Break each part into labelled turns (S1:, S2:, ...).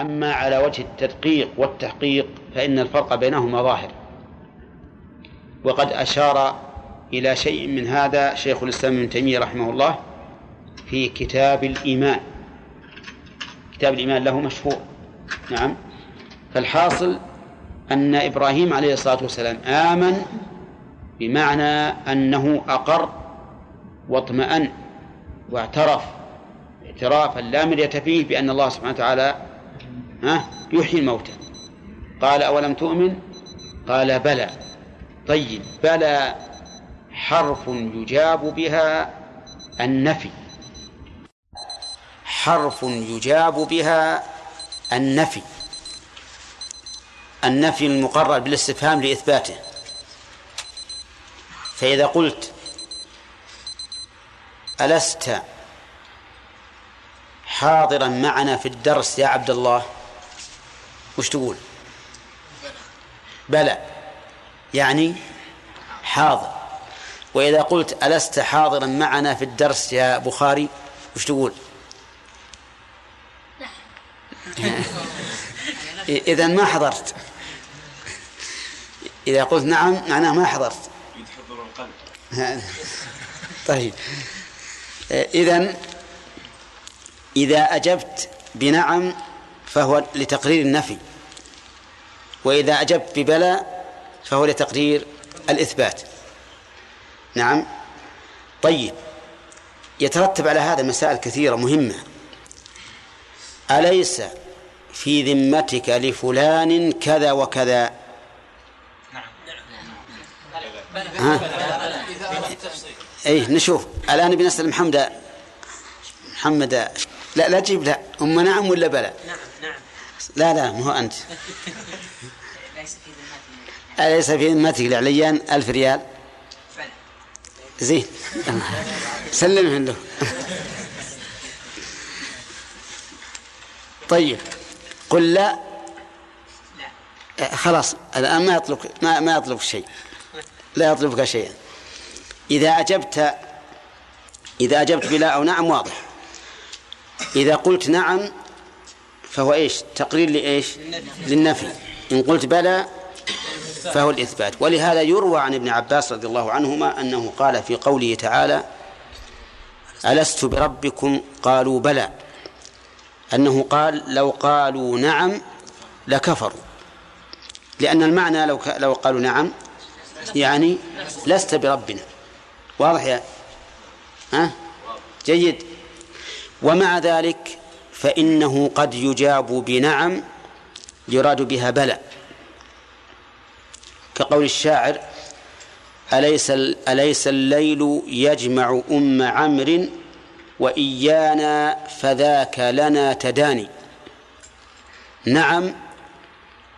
S1: أما على وجه التدقيق والتحقيق فإن الفرق بينهما ظاهر. وقد أشار إلى شيء من هذا شيخ الإسلام ابن تيمية رحمه الله في كتاب الإيمان. كتاب الإيمان له مشهور. نعم. فالحاصل أن إبراهيم عليه الصلاة والسلام آمن بمعنى أنه أقر واطمأن واعترف. اعترافا لا مرية فيه بأن الله سبحانه وتعالى ها؟ يحيي الموتى. قال أولم تؤمن؟ قال بلى. طيب بلى حرف يجاب بها النفي. حرف يجاب بها النفي. النفي المقرر بالاستفهام لإثباته. فإذا قلت ألست حاضرا معنا في الدرس يا عبد الله؟ وش تقول؟ بلى. يعني حاضر. وإذا قلت ألست حاضرا معنا في الدرس يا بخاري وش تقول؟ إذا ما حضرت. إذا قلت نعم معناه ما حضرت. طيب. إذا إذا أجبت بنعم فهو لتقرير النفي. وإذا أجبت ببلى فهو لتقرير الإثبات. نعم. طيب. يترتب على هذا مسائل كثيرة مهمة. أليس في ذمتك لفلان كذا وكذا؟ ها؟ اي نشوف. الآن بنسأل محمد محمد لا لا تجيب لا. أم نعم ولا بلى؟ نعم. لا لا مو أنت. أليس في ذمتك لعليان ألف ريال. زين. سلمه له. طيب. قل لا. خلاص الآن ما يطلب ما ما يطلب شيء. لا يطلبك شيئا. إذا أجبت إذا أجبت بلا أو نعم واضح. إذا قلت نعم فهو إيش؟ تقرير لإيش؟ للنفي. إن قلت بلى فهو الإثبات. ولهذا يروى عن ابن عباس رضي الله عنهما أنه قال في قوله تعالى ألست بربكم؟ قالوا بلى. أنه قال لو قالوا نعم لكفروا. لأن المعنى لو لو قالوا نعم يعني لست بربنا. واضح يا؟ ها؟ جيد. ومع ذلك فإنه قد يجاب بنعم يراد بها بلى. كقول الشاعر أليس أليس الليل يجمع أم عمرو وإيانا فذاك لنا تداني؟ نعم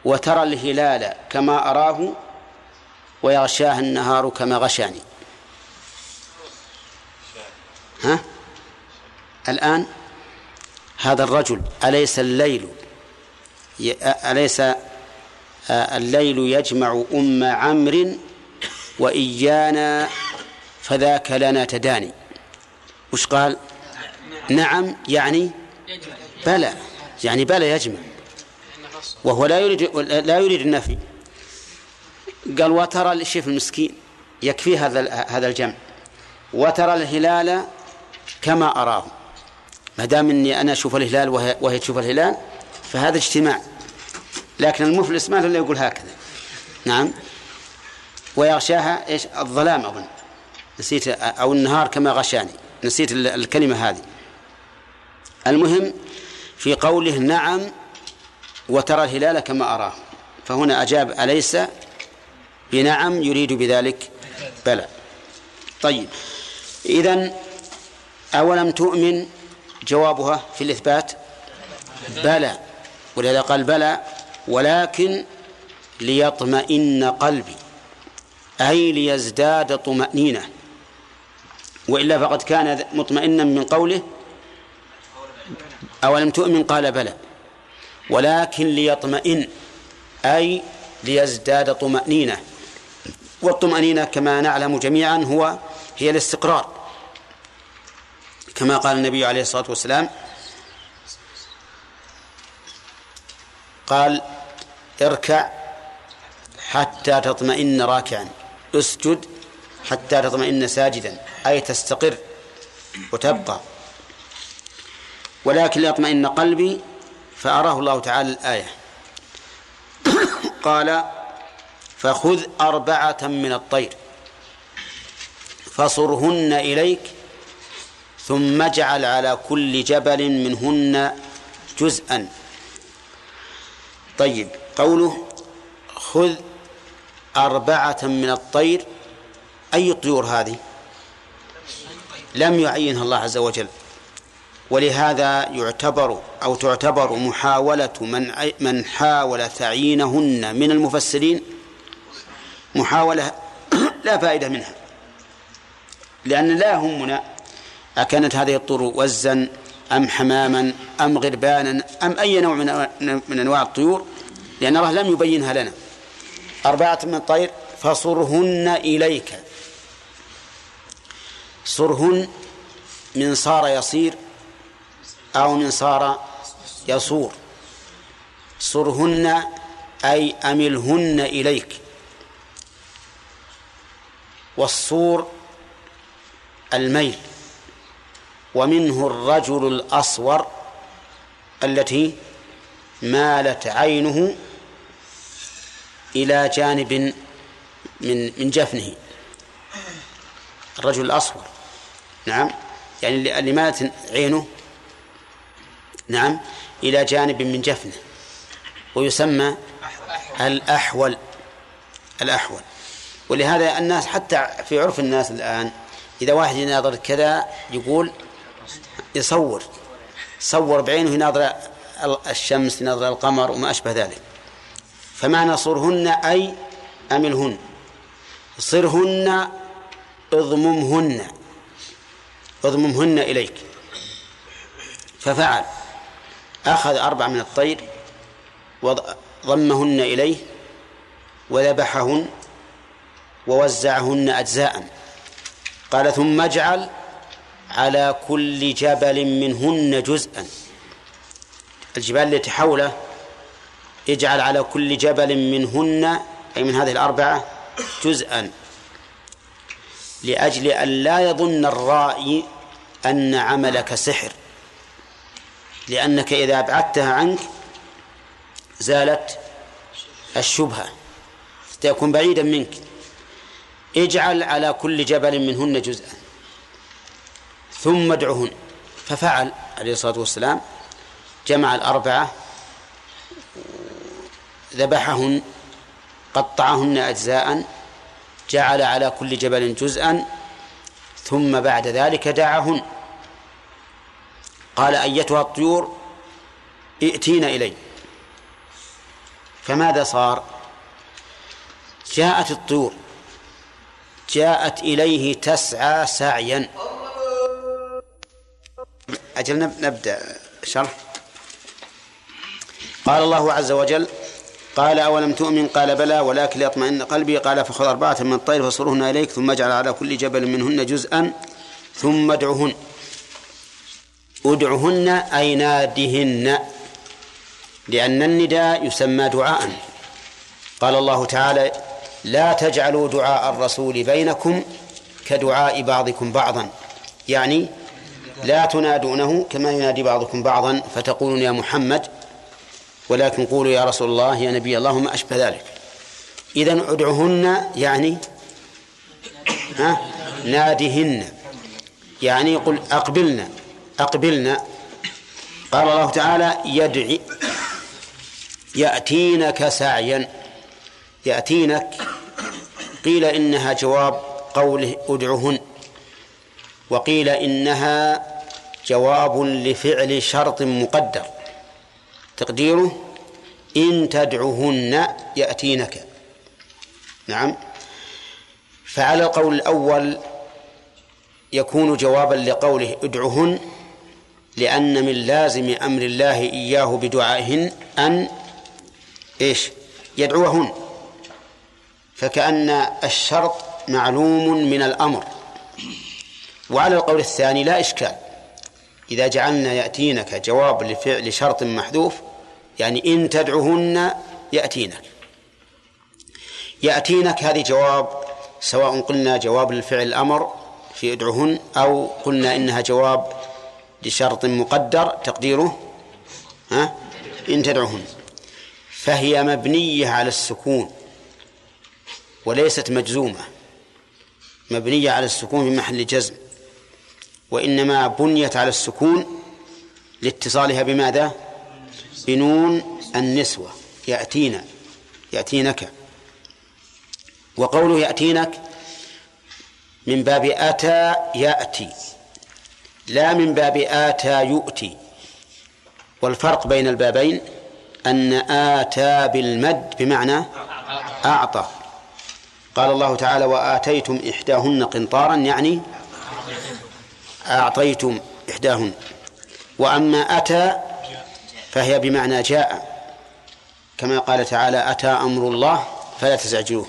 S1: وترى الهلال كما أراه ويغشاه النهار كما غشاني. ها؟ الآن؟ هذا الرجل أليس الليل؟ أليس الليل يجمع أم عمرو وإيانا فذاك لنا تداني؟ وش قال؟ نعم يعني؟ بلى يعني بلى يجمع. وهو لا يريد لا يريد النفي. قال وترى الشيف المسكين يكفي هذا هذا الجمع. وترى الهلال كما أراه. ما دام إني أنا أشوف الهلال وهي, وهي تشوف الهلال فهذا اجتماع. لكن المفلس ما إلا يقول هكذا. نعم. ويغشاها إيش؟ الظلام أظن. نسيت أو النهار كما غشاني. نسيت الكلمة هذه. المهم في قوله نعم وترى الهلال كما أراه. فهنا أجاب أليس بنعم يريد بذلك؟ بلى. طيب. إذن أولم تؤمن جوابها في الإثبات بلى ولهذا قال بلى ولكن ليطمئن قلبي أي ليزداد طمأنينة وإلا فقد كان مطمئنا من قوله أولم تؤمن؟ قال بلى ولكن ليطمئن أي ليزداد طمأنينة والطمأنينة كما نعلم جميعا هو هي الاستقرار. كما قال النبي عليه الصلاة والسلام قال اركع حتى تطمئن راكعا اسجد حتى تطمئن ساجدا أي تستقر وتبقى. ولكن ليطمئن قلبي فأراه الله تعالى الآية. قال فخذ أربعة من الطير فصرهن إليك ثم اجعل على كل جبل منهن جزءا. طيب قوله خذ أربعة من الطير أي الطيور هذه؟ لم يعينها الله عز وجل. ولهذا يعتبر أو تعتبر محاولة من من حاول تعيينهن من المفسرين محاولة لا فائدة منها. لأن لا يهمنا أكانت هذه الطيور وزا أم حماما أم غربانا أم أي نوع من من أنواع الطيور؟ لأن الله لم يبينها لنا. أربعة من الطير فصرهن إليك. صرهن من صار يصير أو من صار يصور. صرهن أي أملهن إليك. والصور الميل. ومنه الرجل الأصور التي مالت عينه إلى جانب من من جفنه. الرجل الأصور. نعم. يعني اللي مالت عينه. نعم. إلى جانب من جفنه. ويسمى الأحول. الأحول. ولهذا الناس حتى في عرف الناس الآن إذا واحد يناظر كذا يقول يصور صور بعينه يناظر الشمس يناظر القمر وما أشبه ذلك. فمعنى صرهن أي أملهن صرهن اضممهن اضممهن إليك. ففعل أخذ أربع من الطير وضمهن إليه وذبحهن ووزعهن أجزاء. قال ثم اجعل على كل جبل منهن جزءا. الجبال التي حوله اجعل على كل جبل منهن أي من هذه الأربعة جزءا. لأجل أن لا يظن الرائي أن عملك سحر. لأنك إذا أبعدتها عنك زالت الشبهة. تكون بعيدا منك. اجعل على كل جبل منهن جزءا. ثم ادعهن. ففعل عليه الصلاة والسلام جمع الأربعة ذبحهن قطعهن أجزاء جعل على كل جبل جزءا ثم بعد ذلك دعاهن قال أيتها الطيور ائتينا إلي. فماذا صار؟ جاءت الطيور جاءت إليه تسعى سعيا. أجل نبدأ. شرح. قال الله عز وجل قال أولم تؤمن؟ قال بلى ولكن ليطمئن قلبي. قال فخذ أربعة من الطير فصرهن إليك ثم اجعل على كل جبل منهن جزءا ثم ادعهن. ادعهن أي نادهن لأن النداء يسمى دعاء. قال الله تعالى لا تجعلوا دعاء الرسول بينكم كدعاء بعضكم بعضا. يعني لا تنادونه كما ينادي بعضكم بعضا فتقولون يا محمد ولكن قولوا يا رسول الله يا نبي الله ما أشبه ذلك. إذا ادعهن يعني ها نادهن يعني يقول أقبلنا أقبلنا قال الله تعالى يدعي يأتينك سعيا. يأتينك قيل إنها جواب قوله ادعهن. وقيل إنها جواب لفعل شرط مقدر. تقديره إن تدعهن يأتينك. نعم. فعلى القول الأول يكون جوابا لقوله ادعهن لأن من لازم أمر الله إياه بدعائهن أن إيش؟ يدعوهن. فكأن الشرط معلوم من الأمر. وعلى القول الثاني لا إشكال. إذا جعلنا يأتينك جواب لفعل شرط محذوف يعني إن تدعهن يأتينك. يأتينك هذه جواب سواء قلنا جواب للفعل الأمر في ادعهن أو قلنا إنها جواب لشرط مقدر تقديره ها؟ إن تدعهن. فهي مبنية على السكون وليست مجزومة. مبنية على السكون في محل جزم. وإنما بنيت على السكون لاتصالها بماذا؟ بنون النسوة يأتينا يأتينك. وقوله يأتينك من باب أتى يأتي لا من باب آتى يؤتي. والفرق بين البابين أن آتى بالمد بمعنى أعطى. قال الله تعالى وآتيتم إحداهن قنطارا يعني أعطيتم إحداهن. وأما أتى فهي بمعنى جاء. كما قال تعالى أتى أمر الله فلا تزعجوه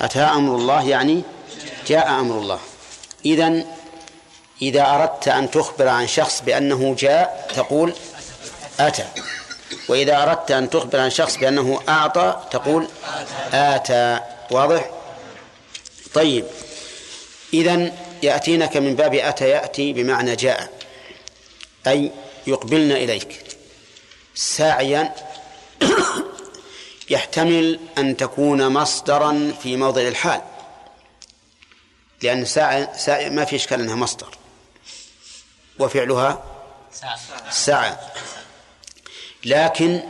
S1: أتى أمر الله يعني جاء أمر الله. إذن إذا أردت أن تخبر عن شخص بأنه جاء تقول أتى. وإذا أردت أن تخبر عن شخص بأنه أعطى تقول آتى. واضح؟ طيب. إذن يأتينك من باب أتى يأتي بمعنى جاء. أي يقبلن إليك. ساعيا يحتمل أن تكون مصدرا في موضع الحال. لأن ساعة, ساعة ما في إشكال أنها مصدر. وفعلها ساعة. لكن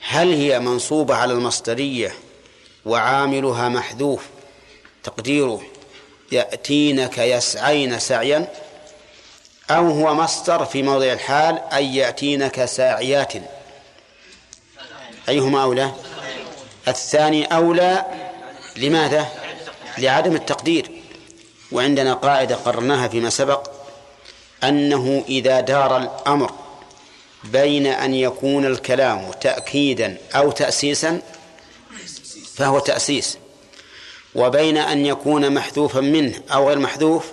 S1: هل هي منصوبة على المصدرية وعاملها محذوف تقديره يأتينك يسعين سعيا أو هو مصدر في موضع الحال أي يأتينك ساعيات. أيهما أولى؟ الثاني أولى لماذا؟ لعدم التقدير. وعندنا قاعدة قررناها فيما سبق أنه إذا دار الأمر بين أن يكون الكلام تأكيدا أو تأسيسا فهو تأسيس. وبين أن يكون محذوفا منه أو غير محذوف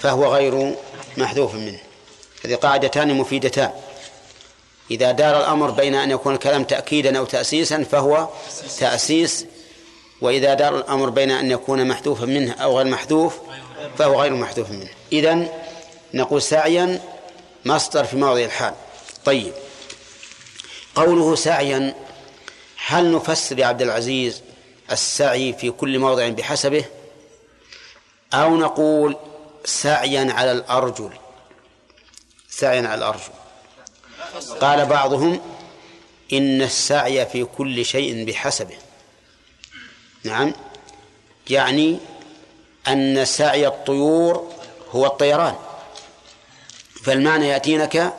S1: فهو غير محذوف منه. هذه قاعدتان مفيدتان. إذا دار الأمر بين أن يكون الكلام تأكيدا أو تأسيسا فهو تأسيس. وإذا دار الأمر بين أن يكون محذوفا منه أو غير محذوف فهو غير محذوف منه. إذن نقول سعيا مصدر في موضع الحال. طيب. قوله سعيا هل نفسر يا عبد العزيز السعي في كل موضع بحسبه أو نقول سعيا على الأرجل. سعيا على الأرجل. قال بعضهم إن السعي في كل شيء بحسبه. نعم. يعني أن سعي الطيور هو الطيران. فالمعنى يأتينك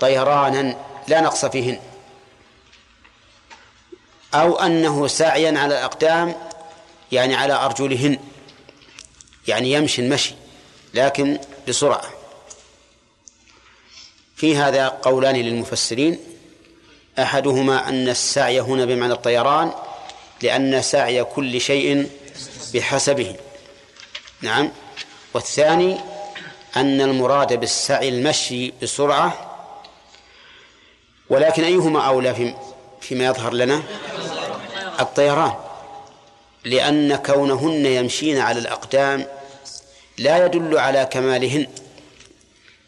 S1: طيرانا لا نقص فيهن. أو أنه سعيا على الأقدام يعني على أرجلهن يعني يمشي المشي لكن بسرعة. في هذا قولان للمفسرين أحدهما أن السعي هنا بمعنى الطيران لأن سعي كل شيء بحسبه. نعم. والثاني أن المراد بالسعي المشي بسرعة ولكن أيهما أولى في فيما يظهر لنا الطيران لأن كونهن يمشين على الأقدام لا يدل على كمالهن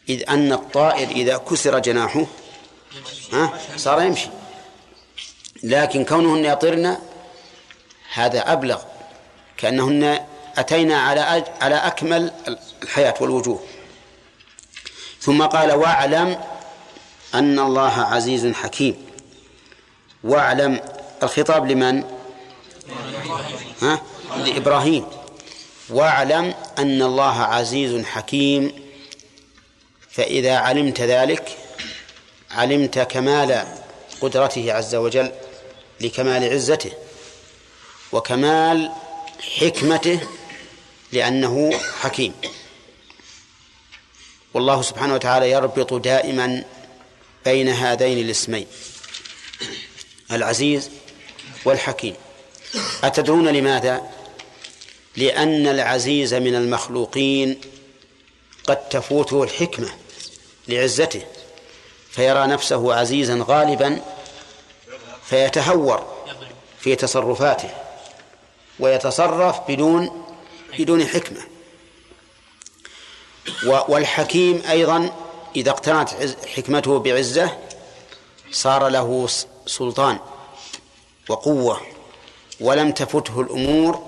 S1: إذ أن الطائر إذا كسر جناحه ها صار يمشي. لكن كونهن يطرن هذا أبلغ كأنهن أتينا على على أكمل الحياة والوجوه. ثم قال واعلم أن الله عزيز حكيم. واعلم الخطاب لمن؟ ها؟ لإبراهيم واعلم أن الله عزيز حكيم فإذا علمت ذلك علمت كمال قدرته عز وجل لكمال عزته وكمال حكمته لأنه حكيم والله سبحانه وتعالى يربط دائما بين هذين الاسمين العزيز والحكيم أتدرون لماذا؟ لأن العزيز من المخلوقين قد تفوته الحكمة لعزته فيرى نفسه عزيزا غالبا فيتهور في تصرفاته ويتصرف بدون بدون حكمة والحكيم أيضا إذا اقتنعت حكمته بعزة صار له سلطان وقوة ولم تفته الأمور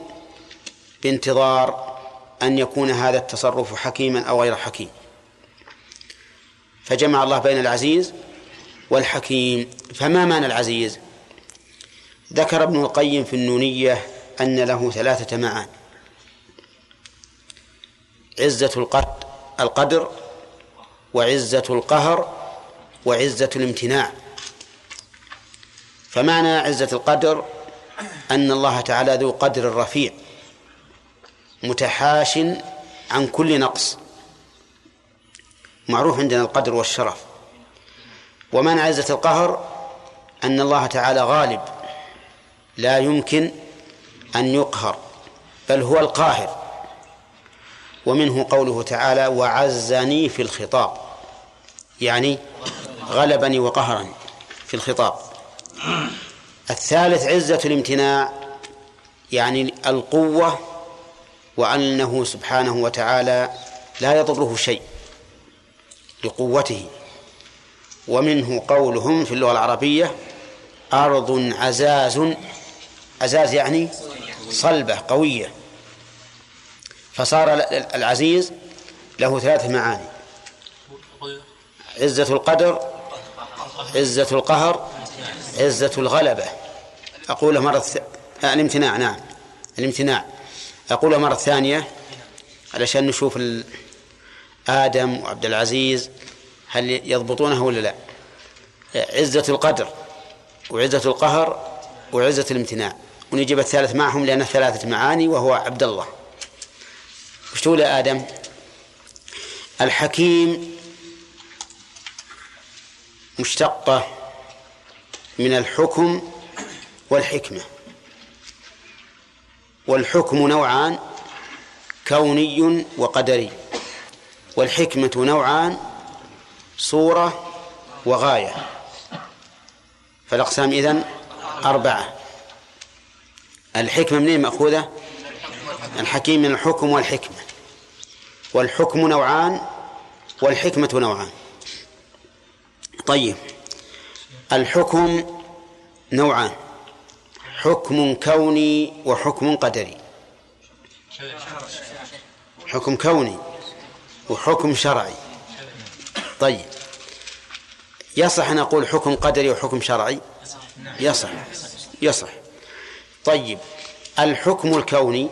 S1: بانتظار أن يكون هذا التصرف حكيما أو غير حكيم. فجمع الله بين العزيز والحكيم. فما معنى العزيز؟ ذكر ابن القيم في النونية أن له ثلاثة معاني عزة القدر القدر وعزة القهر وعزة الامتناع. فمعنى عزة القدر أن الله تعالى ذو قدر رفيع متحاش عن كل نقص. معروف عندنا القدر والشرف. ومعنى عزة القهر أن الله تعالى غالب لا يمكن أن يقهر بل هو القاهر. ومنه قوله تعالى وعزني في الخطاب يعني غلبني وقهرني في الخطاب. الثالث عزة الامتناع يعني القوة وأنه سبحانه وتعالى لا يضره شيء لقوته. ومنه قولهم في اللغة العربية أرض عزاز عزاز يعني صلبة قوية. فصار العزيز له ثلاث معاني. عزة القدر عزة القهر عزة الغلبة. أقول مرة ث... آه الامتناع نعم. الامتناع. أقول مرة ثانية علشان نشوف. آدم وعبد العزيز هل يضبطونه ولا لا؟ عزة القدر وعزة القهر وعزة الامتناع. ونجيب الثالث معهم لأنه ثلاثة معاني وهو عبد الله. وش تقول يا آدم؟ الحكيم مشتقة من الحكم والحكمة. والحكم نوعان كوني وقدري. والحكمة نوعان صورة وغاية. فالأقسام إذن أربعة. الحكمة منين مأخوذة؟ الحكيم من الحكم والحكمة. والحكم نوعان والحكمة نوعان. طيب. الحكم نوعان حكم كوني وحكم قدري. حكم كوني وحكم شرعي. طيب يصح أن أقول حكم قدري وحكم شرعي؟ يصح يصح. طيب الحكم الكوني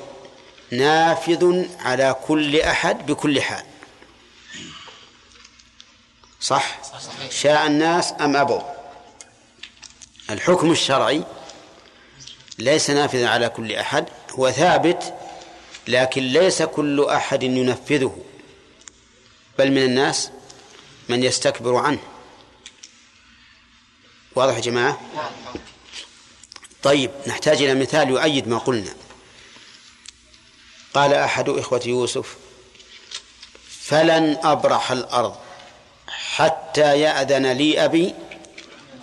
S1: نافذ على كل أحد بكل حال. صح؟ شاء الناس أم أبوا؟ الحكم الشرعي ليس نافذا على كل أحد هو ثابت لكن ليس كل أحد ينفذه. بل من الناس من يستكبر عنه. واضح يا جماعة؟ طيب نحتاج إلى مثال يؤيد ما قلنا. قال أحد إخوة يوسف فلن أبرح الأرض حتى يأذن لي أبي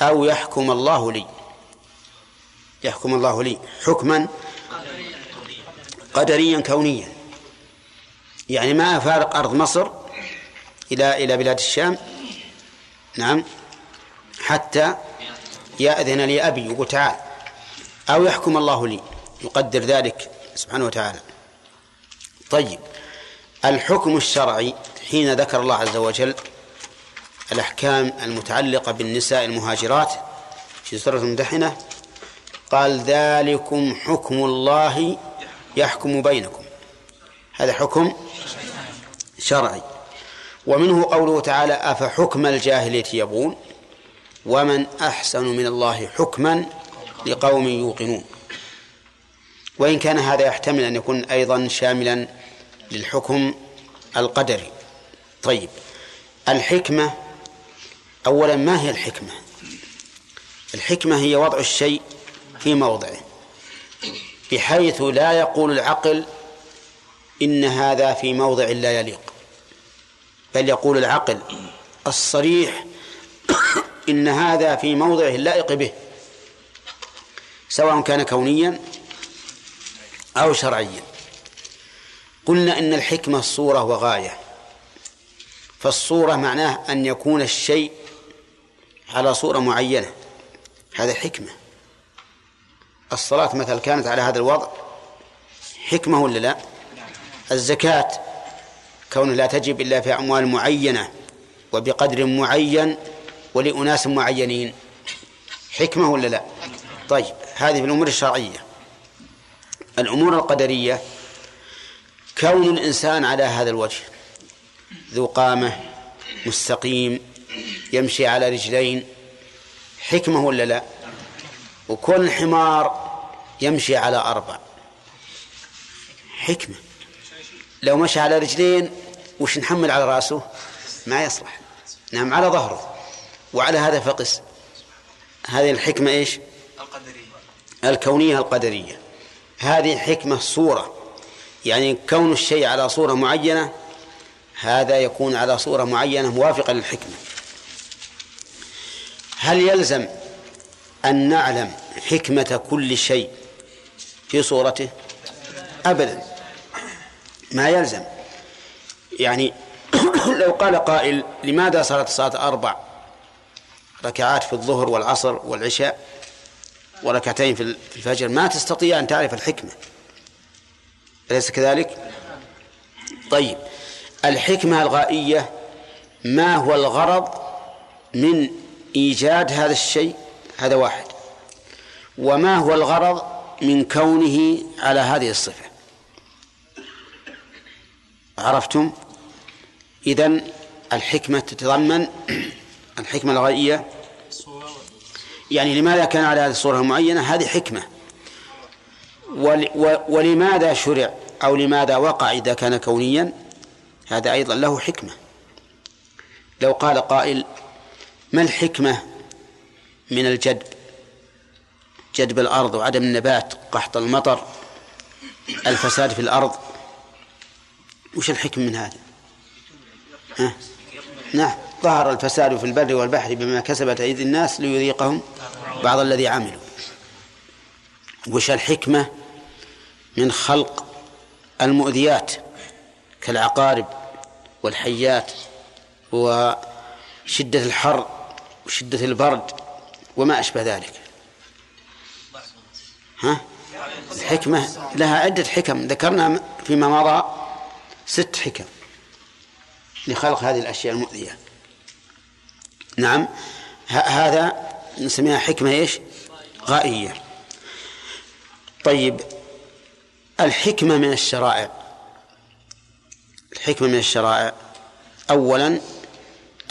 S1: أو يحكم الله لي. يحكم الله لي. حكما قدريا كونيا. يعني ما أفارق أرض مصر إلى إلى بلاد الشام. نعم. حتى يأذن لي أبي يقول تعال. أو يحكم الله لي. يقدر ذلك سبحانه وتعالى. طيب. الحكم الشرعي حين ذكر الله عز وجل الأحكام المتعلقة بالنساء المهاجرات في سورة الممتحنة قال ذلكم حكم الله يحكم بينكم. هذا حكم شرعي. ومنه قوله تعالى أفحكم الجاهلية يبغون ومن أحسن من الله حكما لقوم يوقنون. وإن كان هذا يحتمل أن يكون أيضا شاملا للحكم القدري. طيب الحكمة أولا ما هي الحكمة؟ الحكمة هي وضع الشيء في موضعه بحيث لا يقول العقل إن هذا في موضع لا يليق بل يقول العقل الصريح إن هذا في موضعه اللائق به سواء كان كونيا أو شرعيا. قلنا إن الحكمة صورة وغاية فالصورة معناه أن يكون الشيء على صورة معينة. هذا حكمة. الصلاة مثلا كانت على هذا الوضع. حكمة ولا لا؟ الزكاة كون لا تجب إلا في أموال معينة وبقدر معين ولأناس معينين. حكمة ولا لا؟ طيب هذه في الأمور الشرعية. الأمور القدرية كون الإنسان على هذا الوجه ذو قامة مستقيم يمشي على رجلين حكمة ولا لا؟ وكون الحمار يمشي على أربع. حكمة. لو مشى على رجلين وش نحمل على رأسه؟ ما يصلح. نعم على ظهره. وعلى هذا فقس. هذه الحكمة إيش؟ القدرية. الكونية القدرية. هذه حكمة صورة. يعني كون الشيء على صورة معينة هذا يكون على صورة معينة موافقة للحكمة. هل يلزم أن نعلم حكمة كل شيء في صورته؟ أبدا. ما يلزم. يعني لو قال قائل لماذا صارت الصلاة أربع ركعات في الظهر والعصر والعشاء وركعتين في الفجر؟ ما تستطيع أن تعرف الحكمة. أليس كذلك؟ طيب. الحكمة الغائية ما هو الغرض من إيجاد هذا الشيء هذا واحد. وما هو الغرض من كونه على هذه الصفة؟ عرفتم؟ إذن الحكمة تتضمن الحكمة الغائية يعني لماذا كان على هذه الصورة المعينة هذه حكمة. ولماذا شرع؟ أو لماذا وقع إذا كان كونيا؟ هذا أيضا له حكمة. لو قال قائل ما الحكمة من الجدب؟ جدب الأرض وعدم النبات قحط المطر الفساد في الأرض. وش الحكم من هذا؟ ها؟ نعم ظهر الفساد في البر والبحر بما كسبت أيدي الناس ليذيقهم بعض الذي عملوا. وش الحكمة من خلق المؤذيات كالعقارب والحيات وشدة الحر وشدة البرد وما أشبه ذلك. ها؟ الحكمة لها عدة حكم. ذكرنا فيما مضى ست حكم لخلق هذه الأشياء المؤذية. نعم هذا نسميها حكمة إيش؟ غائية. طيب الحكمة من الشرائع. الحكمة من الشرائع. أولا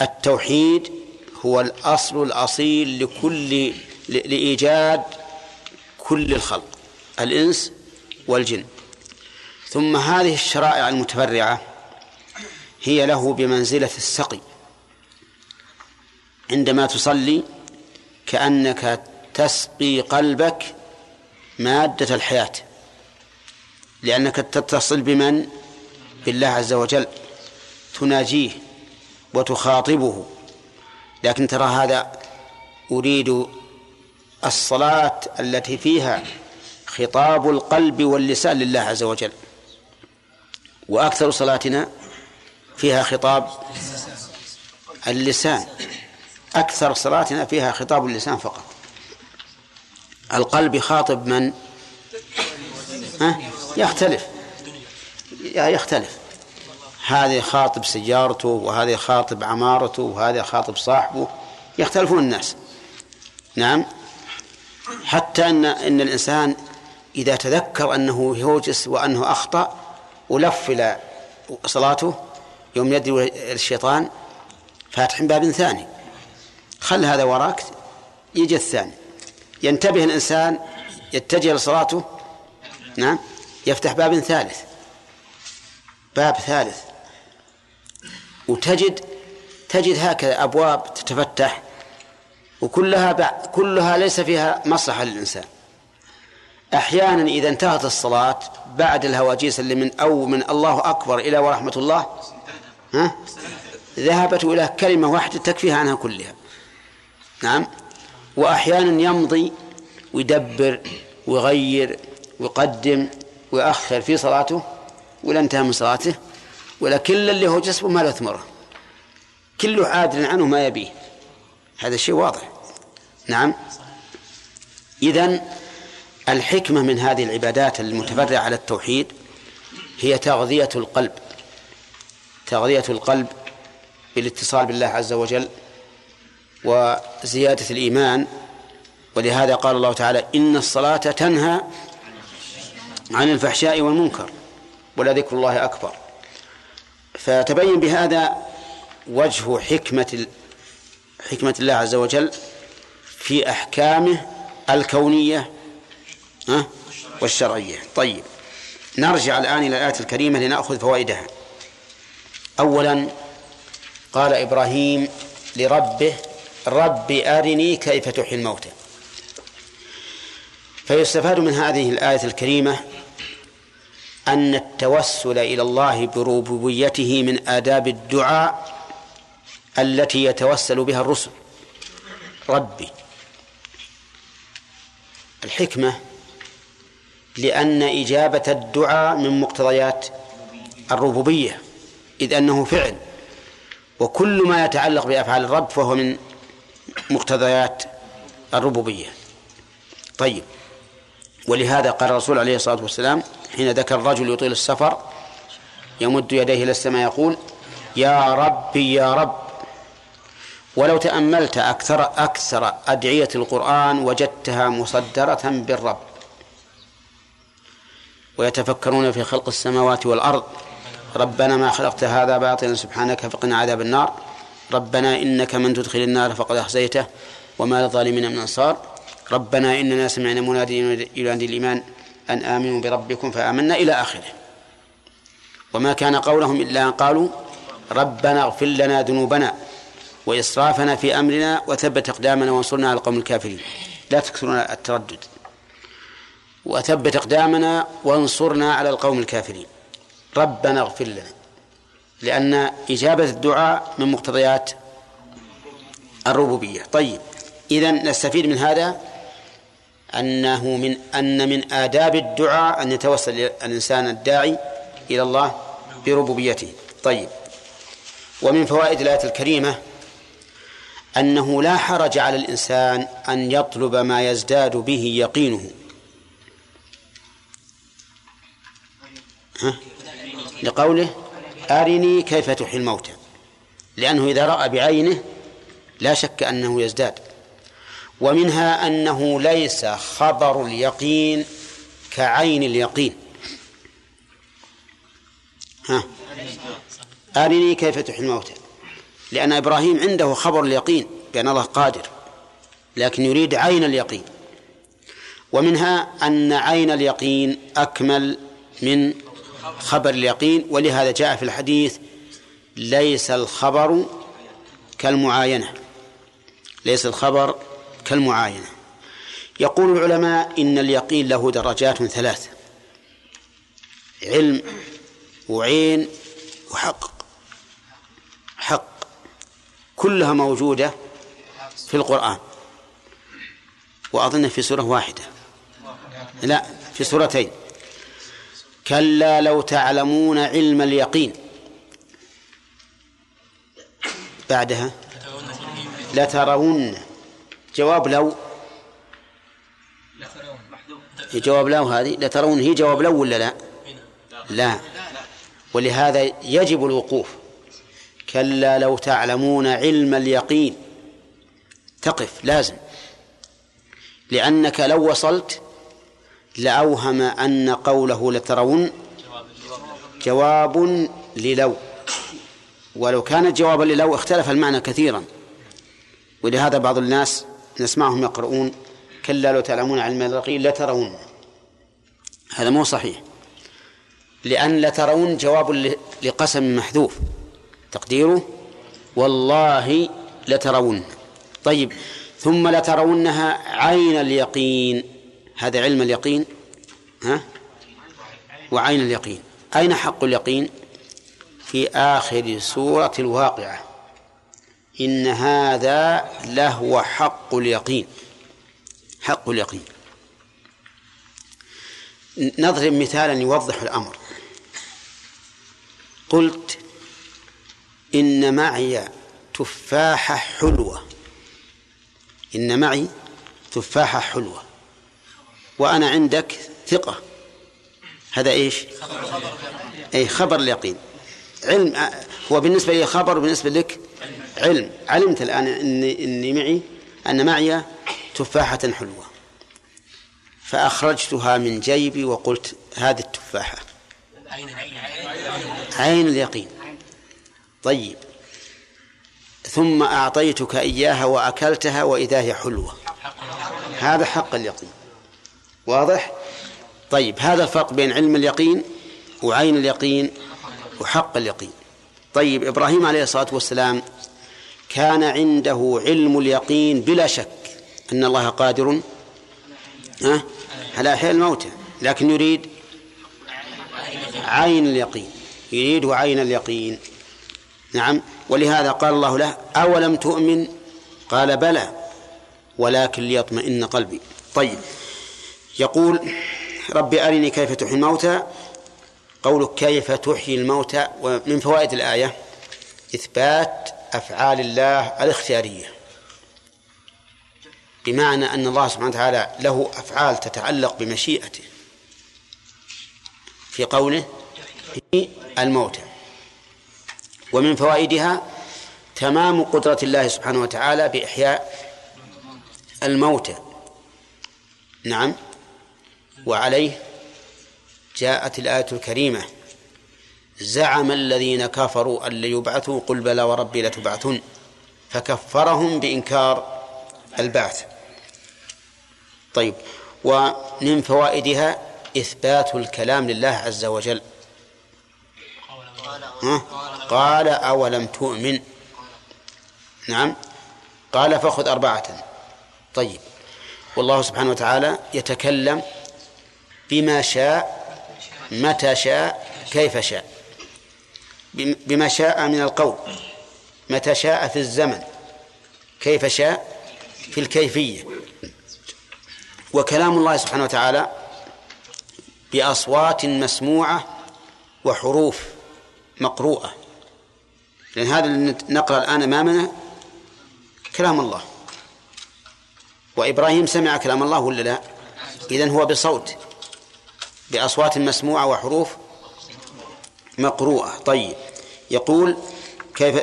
S1: التوحيد هو الأصل الأصيل لكل لإيجاد كل الخلق الإنس والجن. ثم هذه الشرائع المتفرعة هي له بمنزلة السقي. عندما تصلي كأنك تسقي قلبك مادة الحياة لأنك تتصل بمن؟ بالله عز وجل. تناجيه وتخاطبه. لكن ترى هذا أريد الصلاة التي فيها خطاب القلب واللسان لله عز وجل. وأكثر صلاتنا فيها خطاب اللسان. أكثر صلاتنا فيها خطاب اللسان فقط. القلب يخاطب من؟ ها؟ يختلف. يختلف. هذا يخاطب سيارته وهذا يخاطب عمارته وهذا يخاطب صاحبه يختلفون الناس. نعم؟ حتى ان أن الإنسان إذا تذكر أنه يوجس وأنه أخطأ ولف إلى صلاته يوم يدري الشيطان فاتح باب ثاني. خل هذا وراك يجي الثاني. ينتبه الإنسان يتجه لصلاته نعم؟ يفتح باب ثالث. باب ثالث. وتجد تجد هكذا أبواب تتفتح وكلها كلها ليس فيها مصلحة للإنسان. أحيانا إذا انتهت الصلاة بعد الهواجيس اللي من أو من الله أكبر إلى ورحمة الله ها؟ ذهبت إلى كلمة واحدة تكفيها عنها كلها. نعم؟ وأحيانا يمضي ويدبر ويغير ويقدم ويأخر في صلاته ولا انتهى من صلاته. ولا كل اللي هو جسمه ما له ثمرة. كله عادل عنه ما يبيه. هذا شيء واضح. نعم. إذن الحكمة من هذه العبادات المتفرعة على التوحيد هي تغذية القلب. تغذية القلب بالاتصال بالله عز وجل وزيادة الإيمان. ولهذا قال الله تعالى إن الصلاة تنهى عن الفحشاء والمنكر. ولذكر الله أكبر. فتبين بهذا وجه حكمة حكمة الله عز وجل في أحكامه الكونية والشرعية. طيب نرجع الآن إلى الآية الكريمة لنأخذ فوائدها. أولا قال إبراهيم لربه رب أرني كيف تحيي الموتى. فيستفاد من هذه الآية الكريمة أن التوسل إلى الله بربوبيته من آداب الدعاء التي يتوسل بها الرسل. ربي. الحكمة لأن إجابة الدعاء من مقتضيات الربوبية إذ أنه فعل. وكل ما يتعلق بأفعال الرب فهو من مقتضيات الربوبية. طيب. ولهذا قال الرسول عليه الصلاة والسلام حين ذكر الرجل يطيل السفر يمد يديه إلى السماء يقول يا ربي يا رب. ولو تأملت أكثر أكثر أدعية القرآن وجدتها مصدرة بالرب. ويتفكرون في خلق السماوات والأرض ربنا ما خلقت هذا باطلا سبحانك فقنا عذاب النار. ربنا إنك من تدخل النار فقد أخزيته وما للظالمين من أنصار. ربنا إننا سمعنا مناديا ينادي الإيمان. أن آمنوا بربكم فآمنا إلى آخره. وما كان قولهم إلا أن قالوا ربنا اغفر لنا ذنوبنا وإسرافنا في أمرنا وثبت أقدامنا وانصرنا على القوم الكافرين. لا تكثرون التردد. وثبت أقدامنا وانصرنا على القوم الكافرين. ربنا اغفر لنا. لأن إجابة الدعاء من مقتضيات الربوبية. طيب إذا نستفيد من هذا أنه من أن من آداب الدعاء أن يتوسل الإنسان الداعي إلى الله بربوبيته. طيب. ومن فوائد الآية الكريمة أنه لا حرج على الإنسان أن يطلب ما يزداد به يقينه. ها؟ لقوله أرني كيف تحيي الموتى. لأنه إذا رأى بعينه لا شك أنه يزداد. ومنها أنه ليس خبر اليقين كعين اليقين. ها. أرني كيف تحيي الموتى. لأن إبراهيم عنده خبر اليقين بأن الله قادر لكن يريد عين اليقين. ومنها أن عين اليقين أكمل من خبر اليقين ولهذا جاء في الحديث ليس الخبر كالمعاينة. ليس الخبر كالمعاينة. يقول العلماء إن اليقين له درجات ثلاث علم وعين وحق. حق كلها موجودة في القرآن. وأظن في سورة واحدة. لا في سورتين. كلا لو تعلمون علم اليقين. بعدها لترون جواب لو. هي جواب لو هذه. لترون هي جواب لو ولا لا؟ لا. ولهذا يجب الوقوف. كلا لو تعلمون علم اليقين. تقف لازم. لأنك لو وصلت لأوهم أن قوله لترون جواب للو. ولو كانت جوابا للو اختلف المعنى كثيرا. ولهذا بعض الناس نسمعهم يقرؤون كلا لو تعلمون علم اليقين لترون. هذا مو صحيح. لأن لترون جواب لقسم محذوف. تقديره؟ والله لترون. طيب ثم لترونها عين اليقين. هذا علم اليقين؟ ها؟ وعين اليقين. أين حق اليقين؟ في آخر سورة الواقعة. إن هذا لهو حق اليقين. حق اليقين. نضرب مثالا يوضح الأمر. قلت إن معي تفاحة حلوة. إن معي تفاحة حلوة. وأنا عندك ثقة. هذا إيش؟ أي خبر اليقين. علم هو بالنسبة لي خبر وبالنسبة لك علم. علمت الآن إني, إني معي أن معي تفاحة حلوة. فأخرجتها من جيبي وقلت هذه التفاحة. عين اليقين. طيب. ثم أعطيتك إياها وأكلتها وإذا هي حلوة. هذا حق اليقين. واضح؟ طيب. هذا الفرق بين علم اليقين وعين اليقين وحق اليقين. طيب. إبراهيم عليه الصلاة والسلام كان عنده علم اليقين بلا شك أن الله قادر على إحياء الموتى لكن يريد عين اليقين. يريد عين اليقين. نعم. ولهذا قال الله له أولم تؤمن؟ قال بلى. ولكن ليطمئن قلبي. طيب. يقول رب أرني كيف تحيي الموتى؟ قولك كيف تحيي الموتى؟ ومن فوائد الآية إثبات أفعال الله الاختيارية. بمعنى أن الله سبحانه وتعالى له أفعال تتعلق بمشيئته. في قوله الموتى ومن فوائدها تمام قدرة الله سبحانه وتعالى بإحياء الموتى نعم. وعليه جاءت الآية الكريمة. زعم الذين كفروا أن ليبعثوا قل بلى وربي لتبعثن فكفرهم بإنكار البعث. طيب ومن فوائدها إثبات الكلام لله عز وجل. ها؟ قال أولم تؤمن؟ نعم. قال فخذ أربعة. طيب والله سبحانه وتعالى يتكلم بما شاء متى شاء كيف شاء. بما شاء من القول متى شاء في الزمن كيف شاء في الكيفية. وكلام الله سبحانه وتعالى بأصوات مسموعة وحروف مقروءة. لأن هذا اللي نقرأ الآن أمامنا كلام الله. وإبراهيم سمع كلام الله ولا لا؟ إذن هو بصوت بأصوات مسموعة وحروف مقروءة. طيب. يقول كيف؟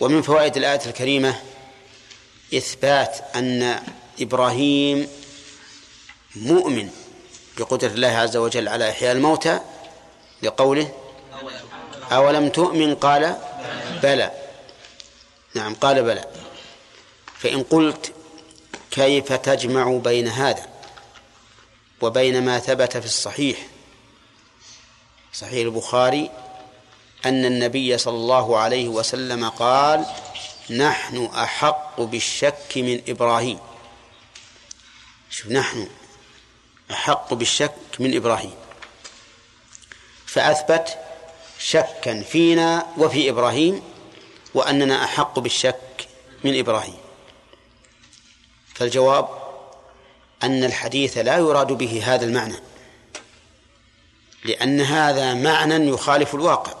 S1: ومن فوائد الآية الكريمة إثبات أن إبراهيم مؤمن بقدرة الله عز وجل على إحياء الموتى لقوله أولم تؤمن؟ قال بلى. نعم قال بلى. فإن قلت كيف تجمع بين هذا وبين ما ثبت في الصحيح؟ صحيح البخاري أن النبي صلى الله عليه وسلم قال نحن أحق بالشك من إبراهيم. شوف نحن أحق بالشك من إبراهيم. فأثبت شكا فينا وفي إبراهيم وأننا أحق بالشك من إبراهيم. فالجواب أن الحديث لا يراد به هذا المعنى. لأن هذا معنى يخالف الواقع.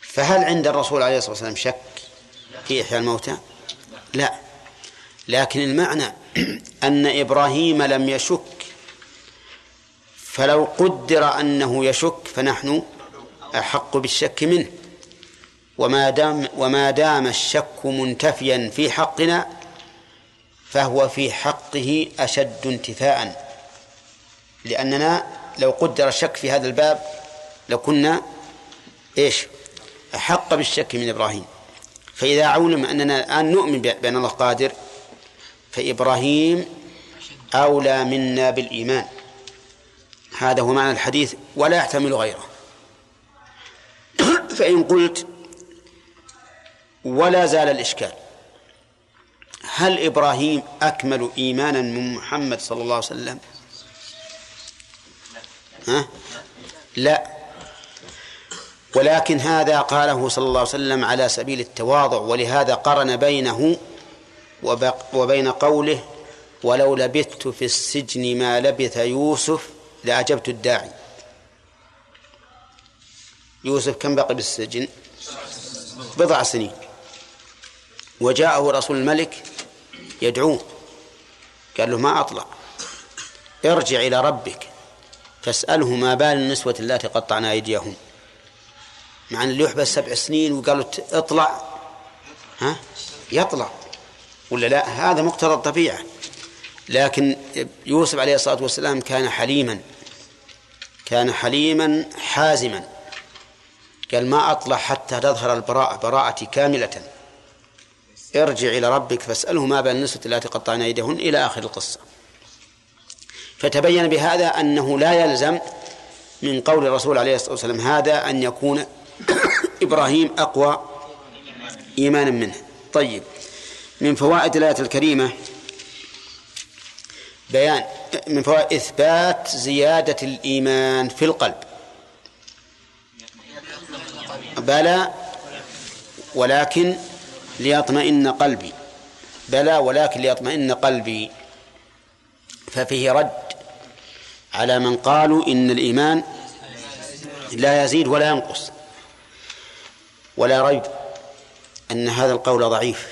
S1: فهل عند الرسول عليه الصلاة والسلام شك في إحياء الموتى؟ لا. لكن المعنى أن إبراهيم لم يشك. فلو قدر أنه يشك فنحن أحق بالشك منه. وما دام وما دام الشك منتفيا في حقنا فهو في حقه أشد انتفاء. لأننا لو قدر الشك في هذا الباب لكنا إيش؟ أحق بالشك من إبراهيم. فإذا علم أننا الآن نؤمن بأن الله قادر فإبراهيم أولى منا بالإيمان. هذا هو معنى الحديث ولا يحتمل غيره. فإن قلت ولا زال الإشكال. هل إبراهيم أكمل إيمانا من محمد صلى الله عليه وسلم؟ ها؟ لا. ولكن هذا قاله صلى الله عليه وسلم على سبيل التواضع ولهذا قرن بينه وبين قوله ولو لبثت في السجن ما لبث يوسف لأجبت الداعي. يوسف كم بقي بالسجن؟ بضع سنين. وجاءه رسول الملك يدعوه قال له ما أطلع ارجع إلى ربك. فاسأله ما بال النسوة اللاتي قطعنا أيديهم. مع أن اللي يحبس سبع سنين وقالوا اطلع. ها؟ يطلع. ولا لا؟ هذا مقتضى الطبيعة. لكن يوسف عليه الصلاة والسلام كان حليما. كان حليما حازما. قال ما أطلع حتى تظهر البراءة براءتي كاملة. ارجع إلى ربك فاسأله ما بال النسوة التي قطعنا أيديهن إلى آخر القصة. فتبين بهذا أنه لا يلزم من قول الرسول عليه الصلاة والسلام هذا أن يكون إبراهيم أقوى إيمانا منه. طيب من فوائد الآية الكريمة بيان من فوائد إثبات زيادة الإيمان في القلب. بلى ولكن ليطمئن قلبي. بلى ولكن ليطمئن قلبي. ففيه رد. على من قالوا إن الإيمان لا يزيد ولا ينقص. ولا ريب أن هذا القول ضعيف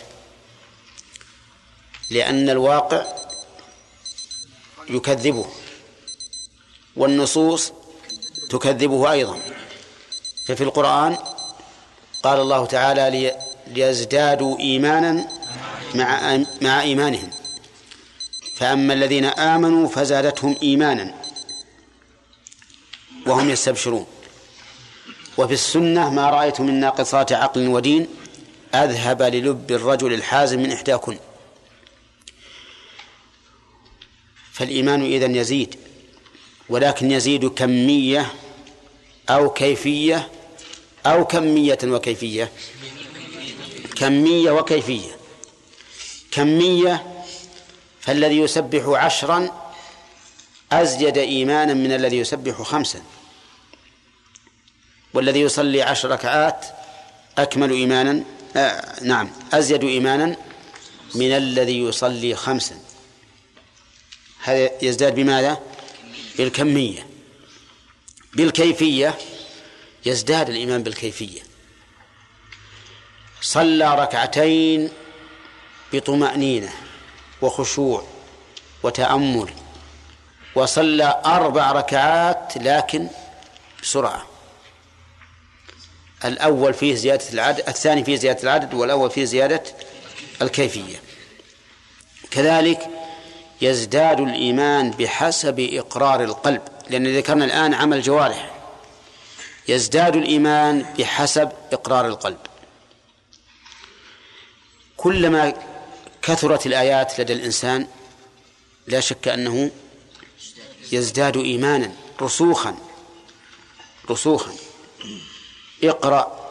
S1: لأن الواقع يكذبه والنصوص تكذبه أيضا. ففي القرآن قال الله تعالى ليزدادوا إيمانا مع مع إيمانهم. فأما الذين آمنوا فزادتهم إيمانا. وهم يستبشرون. وفي السنة ما رأيت من ناقصات عقل ودين أذهب للب الرجل الحازم من إحداكن. فالإيمان إذن يزيد ولكن يزيد كمية أو كيفية أو كمية وكيفية. كمية وكيفية. كمية فالذي يسبح عشرا أزيد إيمانا من الذي يسبح خمسا. والذي يصلي عشر ركعات أكمل إيمانا آه نعم أزيد إيمانا من الذي يصلي خمسا. هذا يزداد بماذا؟ بالكمية. بالكيفية يزداد الإيمان بالكيفية. صلى ركعتين بطمأنينة وخشوع وتأمل وصلى أربع ركعات لكن بسرعة. الأول فيه زيادة العدد الثاني فيه زيادة العدد والأول فيه زيادة الكيفية. كذلك يزداد الإيمان بحسب إقرار القلب لأن ذكرنا الآن عمل الجوارح يزداد الإيمان بحسب إقرار القلب. كلما كثرت الآيات لدى الإنسان لا شك أنه يزداد إيمانا رسوخا رسوخا. اقرأ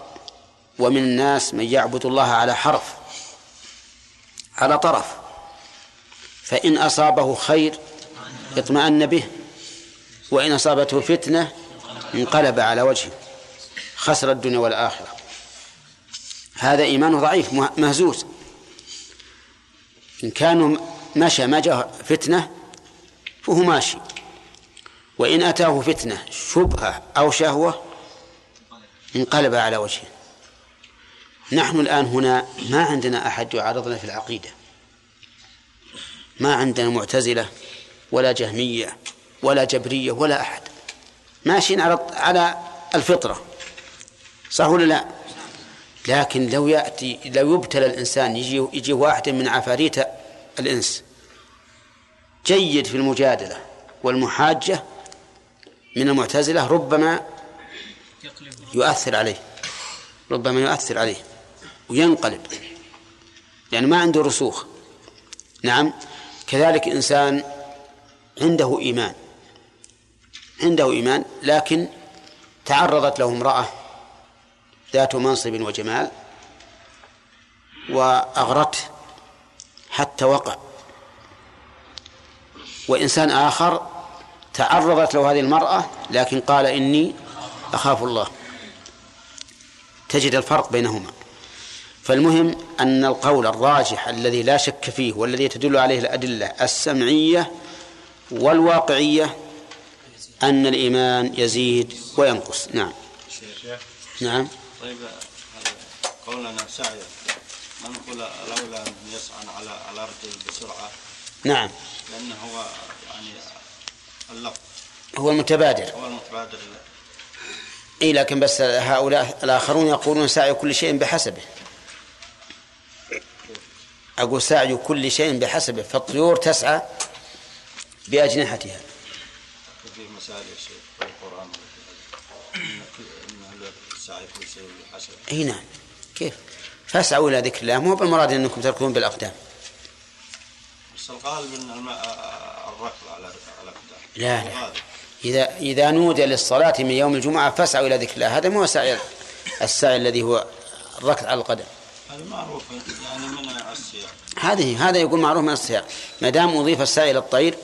S1: ومن الناس من يعبد الله على حرف على طرف. فإن أصابه خير اطمأن به وإن أصابته فتنة انقلب على وجهه. خسر الدنيا والآخرة. هذا إيمانه ضعيف مهزوز. إن كان مشى ما جاء فتنة فهو ماشي. وإن أتاه فتنة شبهة أو شهوة انقلب على وجهه. نحن الآن هنا ما عندنا أحد يعارضنا في العقيدة. ما عندنا معتزلة ولا جهمية ولا جبرية ولا أحد. ماشيين على على الفطرة. صح ولا لا؟ لكن لو يأتي لو يبتلى الإنسان يجي يجي واحد من عفاريت الإنس جيد في المجادلة والمحاجة من المعتزلة ربما يؤثر عليه. ربما يؤثر عليه وينقلب. يعني ما عنده رسوخ. نعم. كذلك إنسان عنده إيمان. عنده إيمان لكن تعرضت له امرأة ذات منصب وجمال وأغرته حتى وقع. وإنسان آخر تعرضت له هذه المرأة لكن قال إني أخاف الله. تجد الفرق بينهما. فالمهم أن القول الراجح الذي لا شك فيه والذي تدل عليه الأدلة السمعية والواقعية أن الإيمان يزيد وينقص. نعم. نعم.
S2: طيب قولنا سعي نقول لولا أن يسعى على على رجل بسرعة؟
S1: نعم.
S2: لأنه هو يعني اللفظ.
S1: هو المتبادر.
S2: هو المتبادر.
S1: اي لكن بس هؤلاء الآخرون يقولون سعي كل شيء بحسبه. أقول سعي كل شيء بحسبه فالطيور تسعى بأجنحتها.
S2: في مسائل يا شيخ القرآن. ان السعي كل شيء بحسبه.
S1: إي نعم. كيف؟ فاسعوا إلى ذكر الله مو بالمراد أنكم تركضون بالأقدام.
S2: بس الغالب إن الركض على على الأقدام.
S1: لا لا. إذا إذا نودي للصلاة من يوم الجمعة فاسعوا إلى ذكر الله. هذا مو سعي السعي الذي هو الركض على القدم.
S2: هذا معروف يعني من السياق.
S1: هذه هذا يقول معروف من السياق. ما دام أضيف السعي إلى الطير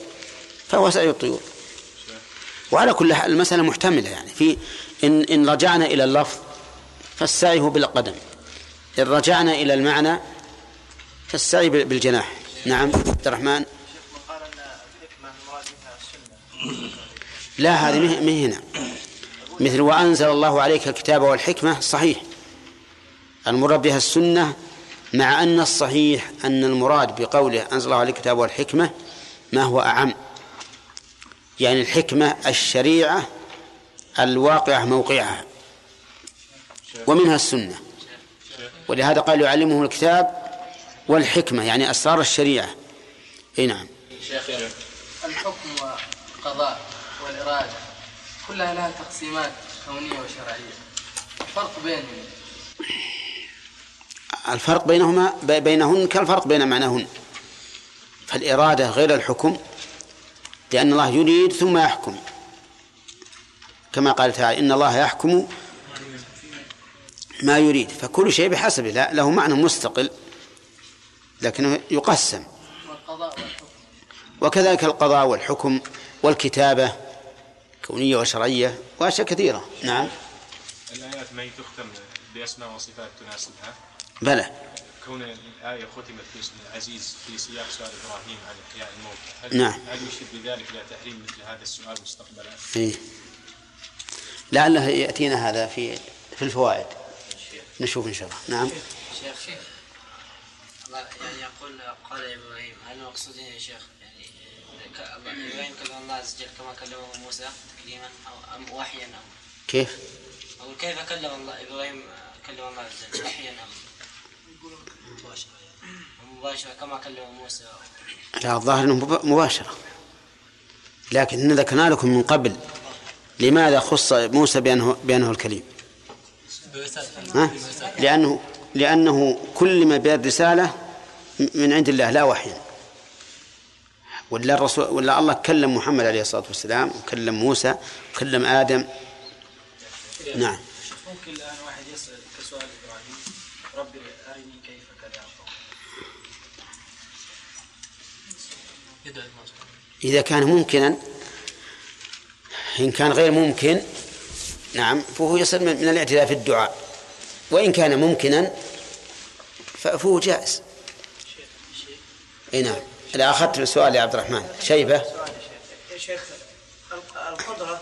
S1: فهو سعي الطيور. وعلى كل حال المسألة محتملة يعني. في إن إن رجعنا إلى اللفظ فالسعي هو بالقدم. إن رجعنا إلى المعنى فالسعي بالجناح. نعم عبد الرحمن. لا هذه مه هنا. مثل وأنزل الله عليك الكتاب والحكمة صحيح. المراد بها السنة مع أن الصحيح أن المراد بقوله أنزل الله عليك الكتاب والحكمة ما هو أعم. يعني الحكمة الشريعة الواقعة موقعها. ومنها السنة. ولهذا قال يعلمه الكتاب والحكمة يعني أسرار الشريعة. أي نعم.
S3: شيخ الحكم وقضاء والإرادة كلها لها تقسيمات كونية وشرعية. الفرق بينهم.
S1: الفرق بينهما بينهن كالفرق بين معناهن. فالإرادة غير الحكم لأن الله يريد ثم يحكم. كما قال تعالى إن الله يحكم ما يريد. فكل شيء بحسبه. لا له معنى مستقل لكنه يقسم. وكذلك القضاء والحكم والكتابة. كونية وشرعية وأشياء كثيرة. نعم.
S4: الآيات ما تختم بأسماء وصفات تناسبها؟
S1: بلى.
S4: كون الآية ختمت باسم العزيز في سياق سؤال إبراهيم عن إحياء الموت هل
S1: نعم.
S4: هل يشير بذلك إلى تحريم مثل هذا السؤال مستقبلا؟
S1: إيه. لعله يأتينا هذا في في الفوائد. نشوف إن شاء الله. نعم.
S5: شيخ يعني يقول قال إبراهيم هل المقصود يا شيخ إبراهيم كلم الله. عز وجل كما كلمه موسى تكليما أو أم وحيا ام
S1: كيف؟
S5: أقول كيف كلم الله؟ إبراهيم كلم الله عز وجل وحيا يعني مباشرة. كما كلم موسى.
S1: لا الظاهر إنه مباشرة. لكن ذكرنا لكم من قبل لماذا خص موسى بأنه, بأنه الكليم؟ ها؟ لأنه لأنه كلم بالرسالة من عند الله لا وحي. ولا الرسول ولا الله كلم محمد عليه الصلاة والسلام وكلم موسى وكلم آدم. نعم.
S6: ممكن الآن واحد يسأل كسؤال إبراهيم. ربي أرني كيف كذا
S1: إذا كان ممكنا إن كان غير ممكن نعم فهو يصل من الاعتداء في الدعاء. وإن كان ممكنا فهو جائز. إي نعم. لا اخذت السؤال يا عبد الرحمن. شيبه
S7: يا شيخ القدرة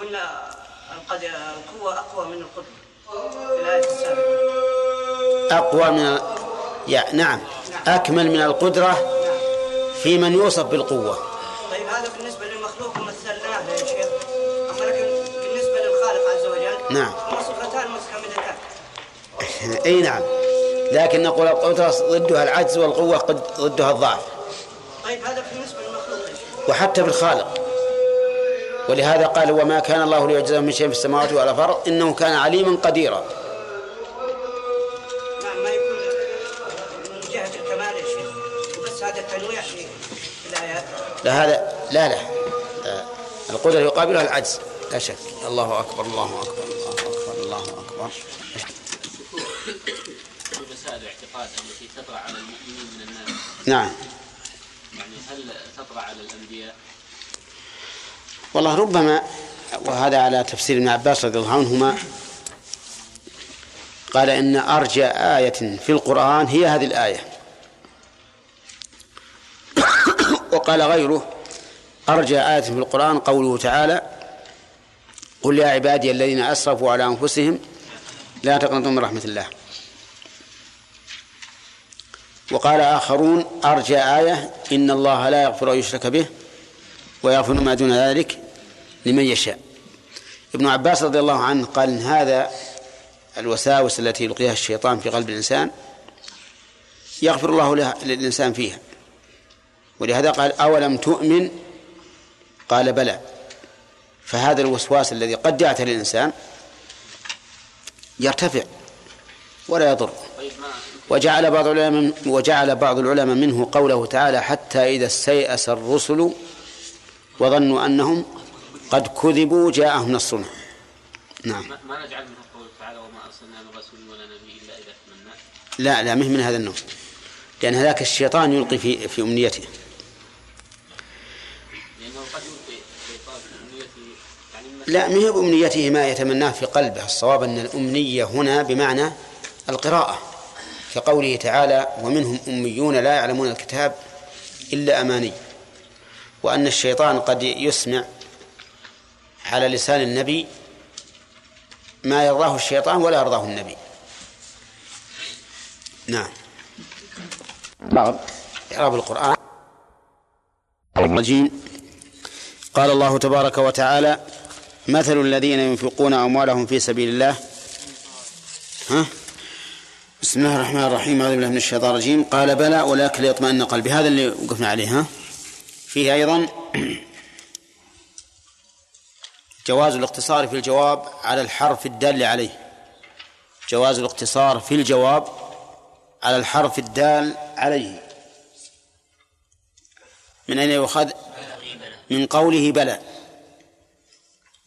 S7: قلنا القوة أقوى من القدرة. في الايه السابقه
S1: أقوى من يا نعم. أكمل من القدرة في من يوصف بالقوة.
S7: طيب هذا بالنسبة للمخلوق مثلناه يا شيخ. أما لكن بالنسبة للخالق عز وجل
S1: نعم.
S7: هما صفتان متكاملتان.
S1: إي نعم. لكن نقول القدرة ضدها العجز والقوة ضدها الضعف.
S7: طيب هذا بالنسبة للمخلوق
S1: وحتى بالخالق ولهذا قال وما كان الله ليعجزه من شيء في السماوات ولا في الأرض إنه كان عليما قديرا.
S7: نعم ما يكون من جهة الكمال يا شيخ. بس هذا التنويع في الآيات.
S1: لا هذا لا لا. القدرة يقابلها العجز. لا شك. الله أكبر الله أكبر الله أكبر الله أكبر.
S8: الاعتقاد التي تطرأ على المؤمنين من الناس
S1: نعم.
S8: على الأنبياء؟
S1: والله ربما وهذا على تفسير ابن عباس رضي الله عنهما قال إن أرجى آية في القرآن هي هذه الآية وقال غيره أرجى آية في القرآن قوله تعالى قل يا عبادي الذين أسرفوا على أنفسهم لا تقنطوا من رحمة الله وقال آخرون أرجى آية إن الله لا يغفر أن يشرك به ويغفر ما دون ذلك لمن يشاء. ابن عباس رضي الله عنه قال إن هذا الوساوس التي يلقيها الشيطان في قلب الإنسان يغفر الله للإنسان فيها. ولهذا قال أولم تؤمن؟ قال بلى. فهذا الوسواس الذي قد يعتري الإنسان يرتفع ولا يضر. وجعل بعض العلماء وجعل بعض العلماء منه قوله تعالى حتى إذا استيأس الرسل وظنوا أنهم قد كذبوا جاءهم نصرنا. نعم.
S8: ما نجعل منه قوله تعالى وما أرسلنا من رسول ولا نبي إلا إذا تمنى.
S1: لا لا مه من هذا النوع. لأن هذاك الشيطان يلقي في في أمنيته.
S8: لأنه قد يلقي الشيطان في أمنيته يعني
S1: لا ما هي بأمنيته ما يتمناه في قلبه. الصواب أن الأمنية هنا بمعنى القراءة. كقوله تعالى ومنهم أميون لا يعلمون الكتاب إلا أماني وأن الشيطان قد يسمع على لسان النبي ما يرضاه الشيطان ولا يرضاه النبي. نعم. بعض إعراب القرآن. الرجيم. قال الله تبارك وتعالى مثل الذين ينفقون أموالهم في سبيل الله. ها؟ بسم الله الرحمن الرحيم. أعوذ بالله من الشيطان الرجيم. قال بلى ولكن ليطمئن قلبي هذا اللي وقفنا عليه ها؟ فيه أيضا جواز الاقتصار في الجواب على الحرف الدال عليه. جواز الاقتصار في الجواب على الحرف الدال عليه. من أين يؤخذ؟ من قوله بلى.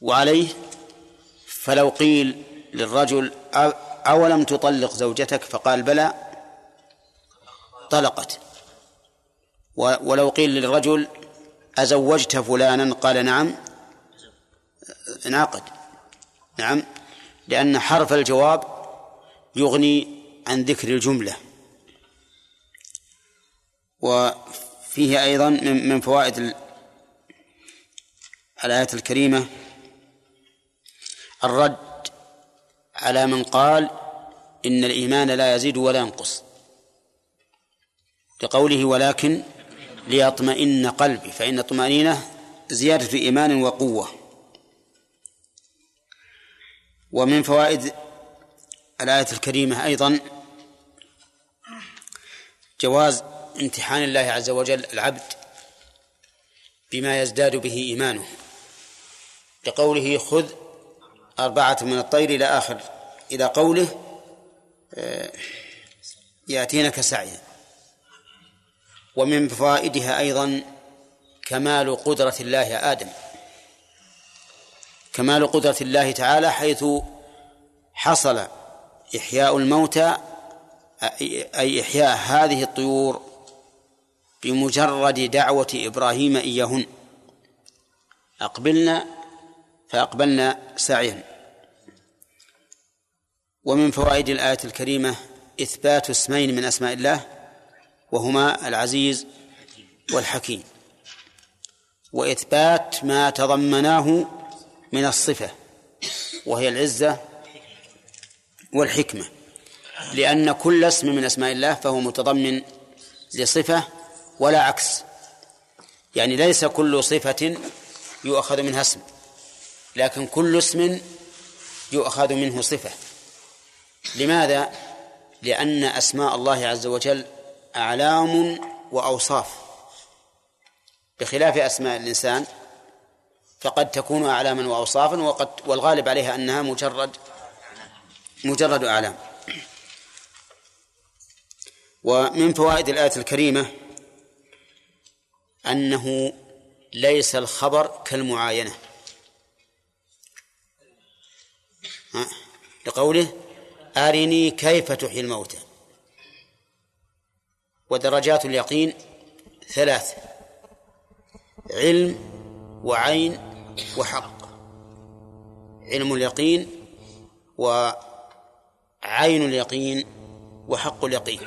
S1: وعليه فلو قيل للرجل أولم تطلق زوجتك؟ فقال بلى. طلقت. ولو قيل للرجل أزوجت فلانا؟ قال نعم. انعقد نعم. لأن حرف الجواب يغني عن ذكر الجملة. وفيه أيضا من فوائد ال- الآية الكريمة الرد على من قال إن الإيمان لا يزيد ولا ينقص. لقوله ولكن ليطمئن قلبي فإن الطمأنينة زيادة إيمان وقوة. ومن فوائد الآية الكريمة أيضا جواز امتحان الله عز وجل العبد بما يزداد به إيمانه. لقوله خذ أربعة من الطير إلى آخر إلى قوله آه، يأتينك سعيا. ومن فوائدها أيضا كمال قدرة الله آدم. كمال قدرة الله تعالى حيث حصل إحياء الموتى أي إحياء هذه الطيور بمجرد دعوة إبراهيم إياهن. أقبلنا فأقبلنا سعيا. ومن فوائد الآية الكريمة إثبات اسمين من أسماء الله وهما العزيز والحكيم. وإثبات ما تضمناه من الصفة وهي العزة والحكمة لأن كل اسم من أسماء الله فهو متضمن لصفة ولا عكس. يعني ليس كل صفة يؤخذ منها اسم لكن كل اسم يؤخذ منه صفة. لماذا؟ لأن أسماء الله عز وجل أعلام وأوصاف بخلاف أسماء الإنسان فقد تكون أعلاما وأوصافا وقد والغالب عليها أنها مجرد مجرد أعلام ومن فوائد الآية الكريمة أنه ليس الخبر كالمعاينة؟ لقوله أرني كيف تحيي الموتى. ودرجات اليقين ثلاث علم وعين وحق. علم اليقين عين اليقين وحق اليقين.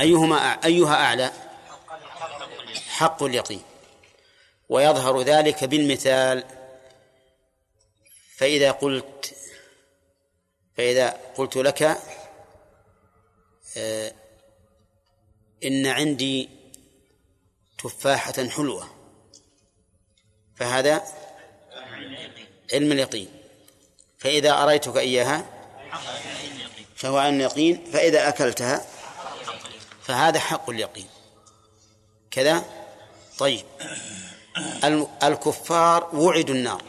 S1: أيهما أيها أعلى؟ حق اليقين. ويظهر ذلك بالمثال. فإذا قلت فإذا قلت لك آه، إن عندي تفاحة حلوة فهذا علم اليقين. فإذا أريتك إياها فهو عين اليقين فإذا أكلتها فهذا حق اليقين. كذا؟ طيب. الكفار وعدوا النار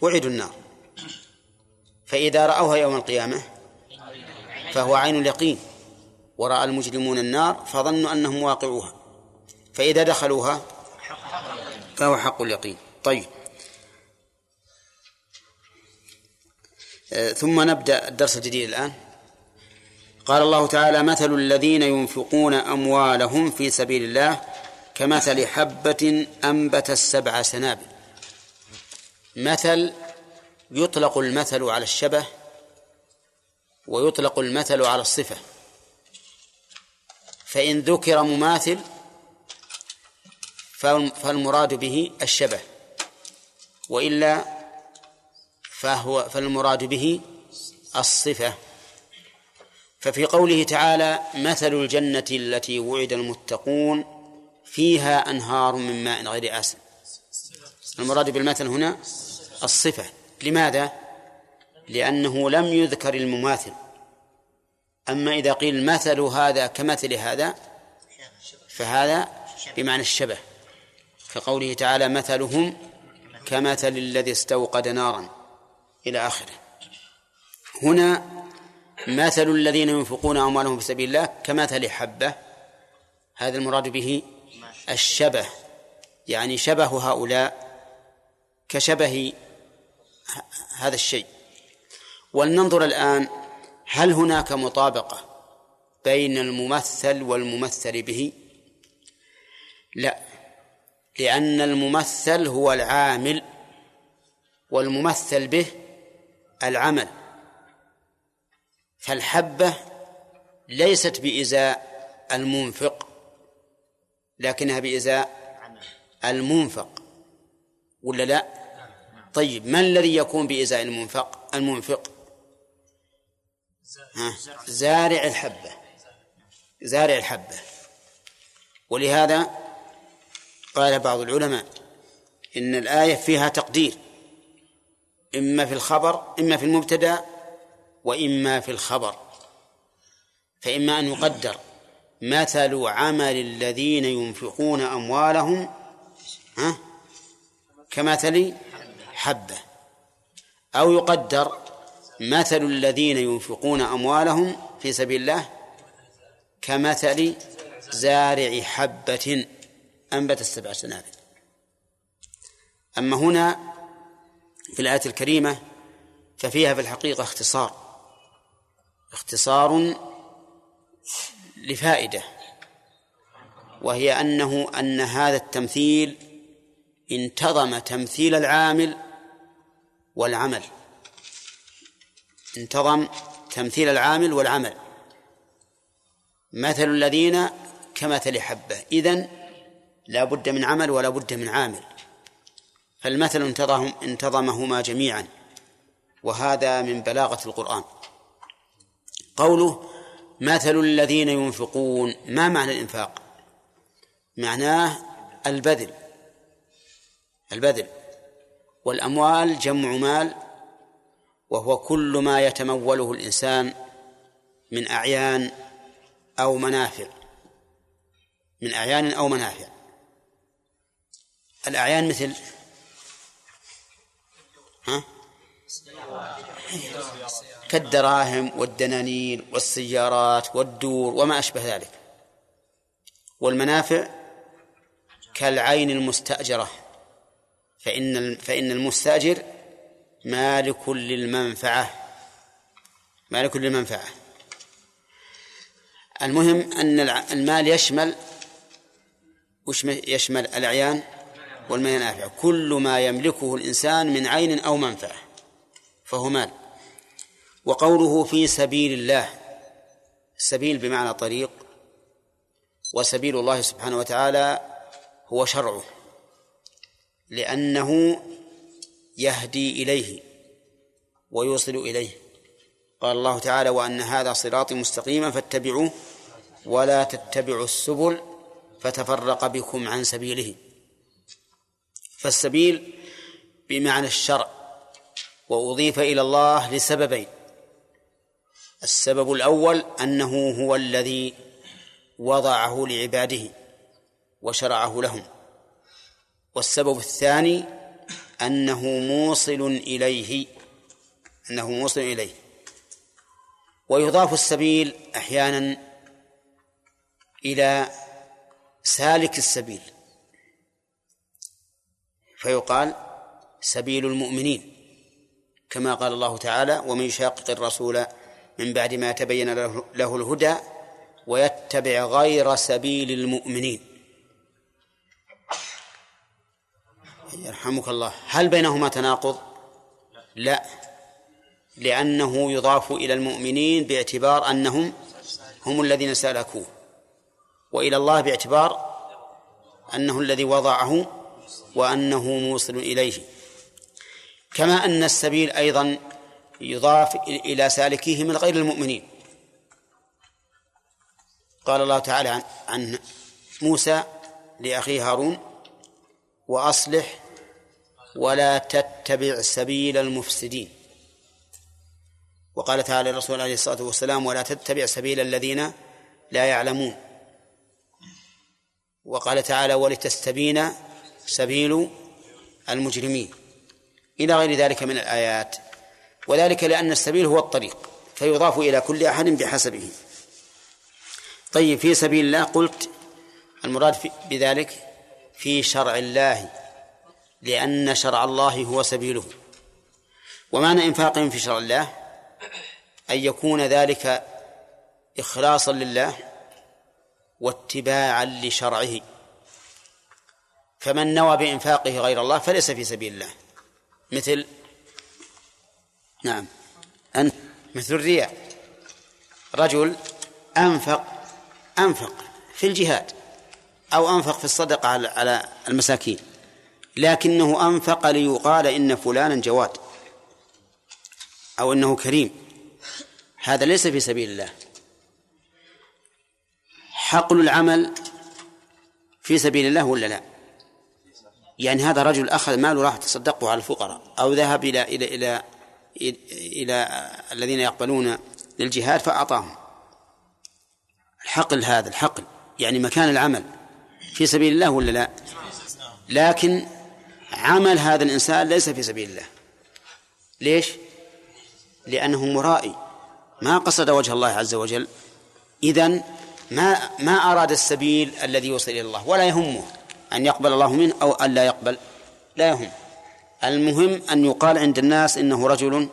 S1: وعدوا النار. فإذا رأوها يوم القيامة فهو عين اليقين. ورأى المجرمون النار فظنوا أنهم واقعوها. فإذا دخلوها فهو حق اليقين. طيب. آه، ثم نبدأ الدرس الجديد الآن. قال الله تعالى مثل الذين ينفقون أموالهم في سبيل الله كمثل حبة أنبت السبع سنابل. مثل يطلق المثل على الشبه ويطلق المثل على الصفة. فإن ذكر مماثل فالمراد به الشبه. وإلا فهو فالمراد به الصفة. ففي قوله تعالى مثل الجنة التي وعد المتقون فيها أنهار من ماء غير آسن. المراد بالمثل هنا الصفة. لماذا؟ لأنه لم يذكر المماثل. أما إذا قيل مثل هذا كمثل هذا فهذا بمعنى الشبه. كقوله تعالى مثلهم كمثل الذي استوقد نارا إلى آخره. هنا مثل الذين ينفقون أموالهم في سبيل الله كمثل حبة. هذا المراد به الشبه. يعني شبه هؤلاء كشبه هذا الشيء. ولننظر الآن هل هناك مطابقة بين الممثل والممثل به؟ لا لأن الممثل هو العامل والممثل به العمل. فالحبة ليست بإزاء المنفق لكنها بإزاء المنفق ولا لا؟ طيب ما الذي يكون بإزاء المنفق؟ المنفق. ها؟ زارع الحبة. زارع الحبة. ولهذا قال بعض العلماء إن الآية فيها تقدير. إما في الخبر إما في المبتدأ وإما في الخبر. فإما أن يقدر مثل عمل الذين ينفقون أموالهم ها؟ كمثل حبة أو يقدر مثل الذين ينفقون أموالهم في سبيل الله كمثل زارع حبة أنبت السبع سنابل. أما هنا في الآية الكريمة ففيها في الحقيقة اختصار اختصار لفائدة وهي أنه أن هذا التمثيل انتظم تمثيل العامل والعمل. انتظم تمثيل العامل والعمل. مثل الذين كمثل حبة. إذن لا بد من عمل ولا بد من عامل. فالمثل انتظم انتظمهما جميعا. وهذا من بلاغة القرآن. قوله مثل الذين ينفقون. ما معنى الإنفاق؟ معناه البذل. البذل. والأموال جمع مال وهو كل ما يتموله الإنسان من أعيان أو منافع. من أعيان أو منافع. الأعيان مثل ها؟ كالدراهم والدنانير والسيارات والدور وما أشبه ذلك. والمنافع كالعين المستأجرة. فإن فإن المستأجر مالك للمنفعة. مالك للمنفعة. المهم أن المال يشمل وش يشمل الأعيان والمنافع كل ما يملكه الإنسان من عين أو منفعة فهو مال. وقوله في سبيل الله سبيل بمعنى طريق وسبيل الله سبحانه وتعالى هو شرعه. لأنه يهدي إليه ويوصل إليه. قال الله تعالى وأن هذا صراطي مستقيما فاتبعوه ولا تتبعوا السبل فتفرق بكم عن سبيله. فالسبيل بمعنى الشرع وأضيف إلى الله لسببين. السبب الأول أنه هو الذي وضعه لعباده وشرعه لهم. والسبب الثاني أنه موصل إليه أنه موصل إليه. ويضاف السبيل أحيانا إلى سالك السبيل. فيقال سبيل المؤمنين كما قال الله تعالى ومن يشاقق الرسول من بعد ما تبين له الهدى ويتبع غير سبيل المؤمنين يرحمك الله. هل بينهما تناقض؟ لا. لأنه يضاف إلى المؤمنين باعتبار أنهم هم الذين سلكوه. وإلى الله باعتبار أنه الذي وضعه وأنه موصل إليه. كما أن السبيل أيضا يضاف إلى سالكيه من غير المؤمنين. قال الله تعالى عن, موسى لأخيه هارون وأصلح ولا تتبع سبيل المفسدين. وقال تعالى الرسول عليه الصلاة والسلام ولا تتبع سبيل الذين لا يعلمون. وقال تعالى ولتستبين سبيل المجرمين. إلى غير ذلك من الآيات. وذلك لأن السبيل هو الطريق فيضاف إلى كل أحد بحسبه. طيب في سبيل الله قلت المراد بذلك في شرع الله لأن شرع الله هو سبيله. ومعنى إنفاقهم في شرع الله؟ أن يكون ذلك إخلاصا لله واتباعا لشرعه. فمن نوى بإنفاقه غير الله فليس في سبيل الله. مثل؟ نعم. أن مثل الرياء. رجل أنفق أنفق في الجهاد. أو أنفق في الصدقة على المساكين. لكنه أنفق ليقال إن فلانا جواد. أو إنه كريم. هذا ليس في سبيل الله. حقل العمل في سبيل الله ولا لا؟ يعني هذا رجل أخذ ماله راح تصدقه على الفقراء أو ذهب إلى إلى إلى إلى, إلى الذين يقبلون للجهاد فأعطاهم. الحقل هذا الحقل. يعني مكان العمل. في سبيل الله ولا لا؟ لكن عمل هذا الإنسان ليس في سبيل الله. ليش؟ لأنه مرائي. ما قصد وجه الله عز وجل. إذن ما ما أراد السبيل الذي يوصل إلى الله ولا يهمه أن يقبل الله منه أو أن لا يقبل. لا يهم. المهم أن يقال عند الناس إنه رجل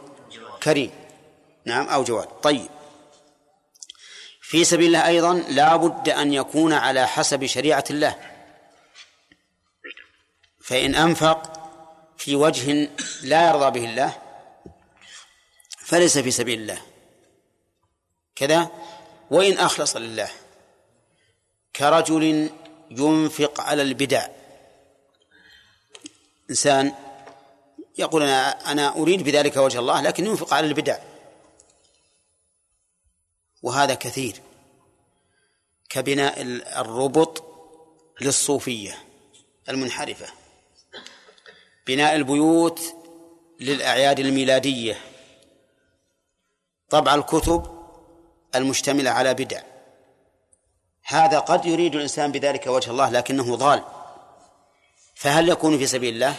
S1: كريم. نعم أو جواد. طيب. في سبيل الله أيضا لا بد أن يكون على حسب شريعة الله. فإن أنفق في وجه لا يرضى به الله فليس في سبيل الله. كذا؟ وإن أخلص لله كرجل ينفق على البدع. إنسان يقول أنا أنا أريد بذلك وجه الله لكن ينفق على البدع. وهذا كثير. كبناء الربط للصوفية المنحرفة. بناء البيوت للأعياد الميلادية. طبع الكتب المشتملة على بدع. هذا قد يريد الإنسان بذلك وجه الله لكنه ضال. فهل يكون في سبيل الله؟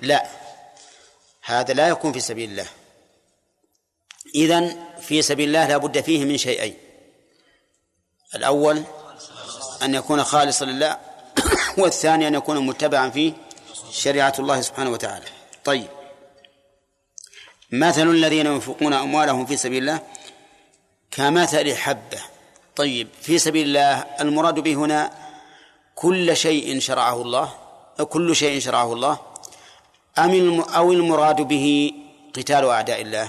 S1: لا. هذا لا يكون في سبيل الله. إذن في سبيل الله لا بد فيه من شيئين. الأول أن يكون خالصا لله والثاني أن يكون متبعا فيه شريعة الله سبحانه وتعالى. طيب. مثل الذين ينفقون أموالهم في سبيل الله كمثل حبة. طيب في سبيل الله المراد به هنا كل شيء شرعه الله كل شيء شرعه الله أم أو المراد به قتال أعداء الله؟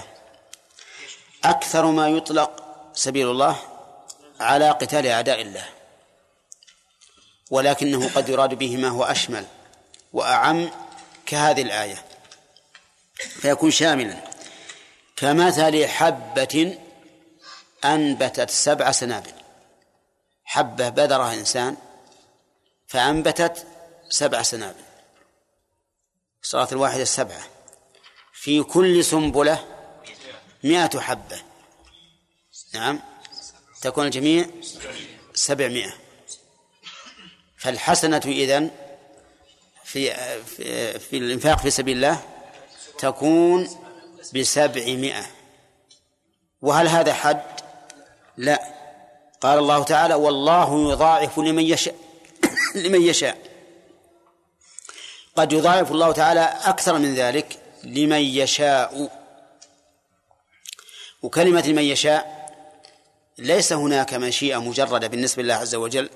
S1: أكثر ما يطلق سبيل الله على قتال أعداء الله ولكنه قد يراد به ما هو أشمل وأعم كهذه الآية. فيكون شاملا. كمثل حبة أنبتت سبع سنابل. حبة بذرها إنسان فأنبتت سبع سنابل. صارت الواحدة سبعة في كل سنبلة مئة حبة. نعم. تكون الجميع سبعمائة فالحسنة إذن في في, في الإنفاق في سبيل الله تكون بسبعمائة وهل هذا حد؟ لا. قال الله تعالى والله يضاعف لمن يشاء. لمن يشاء. قد يضاعف الله تعالى أكثر من ذلك لمن يشاء. وكلمة لمن يشاء ليس هناك مشيئة مجردة بالنسبة لله عز وجل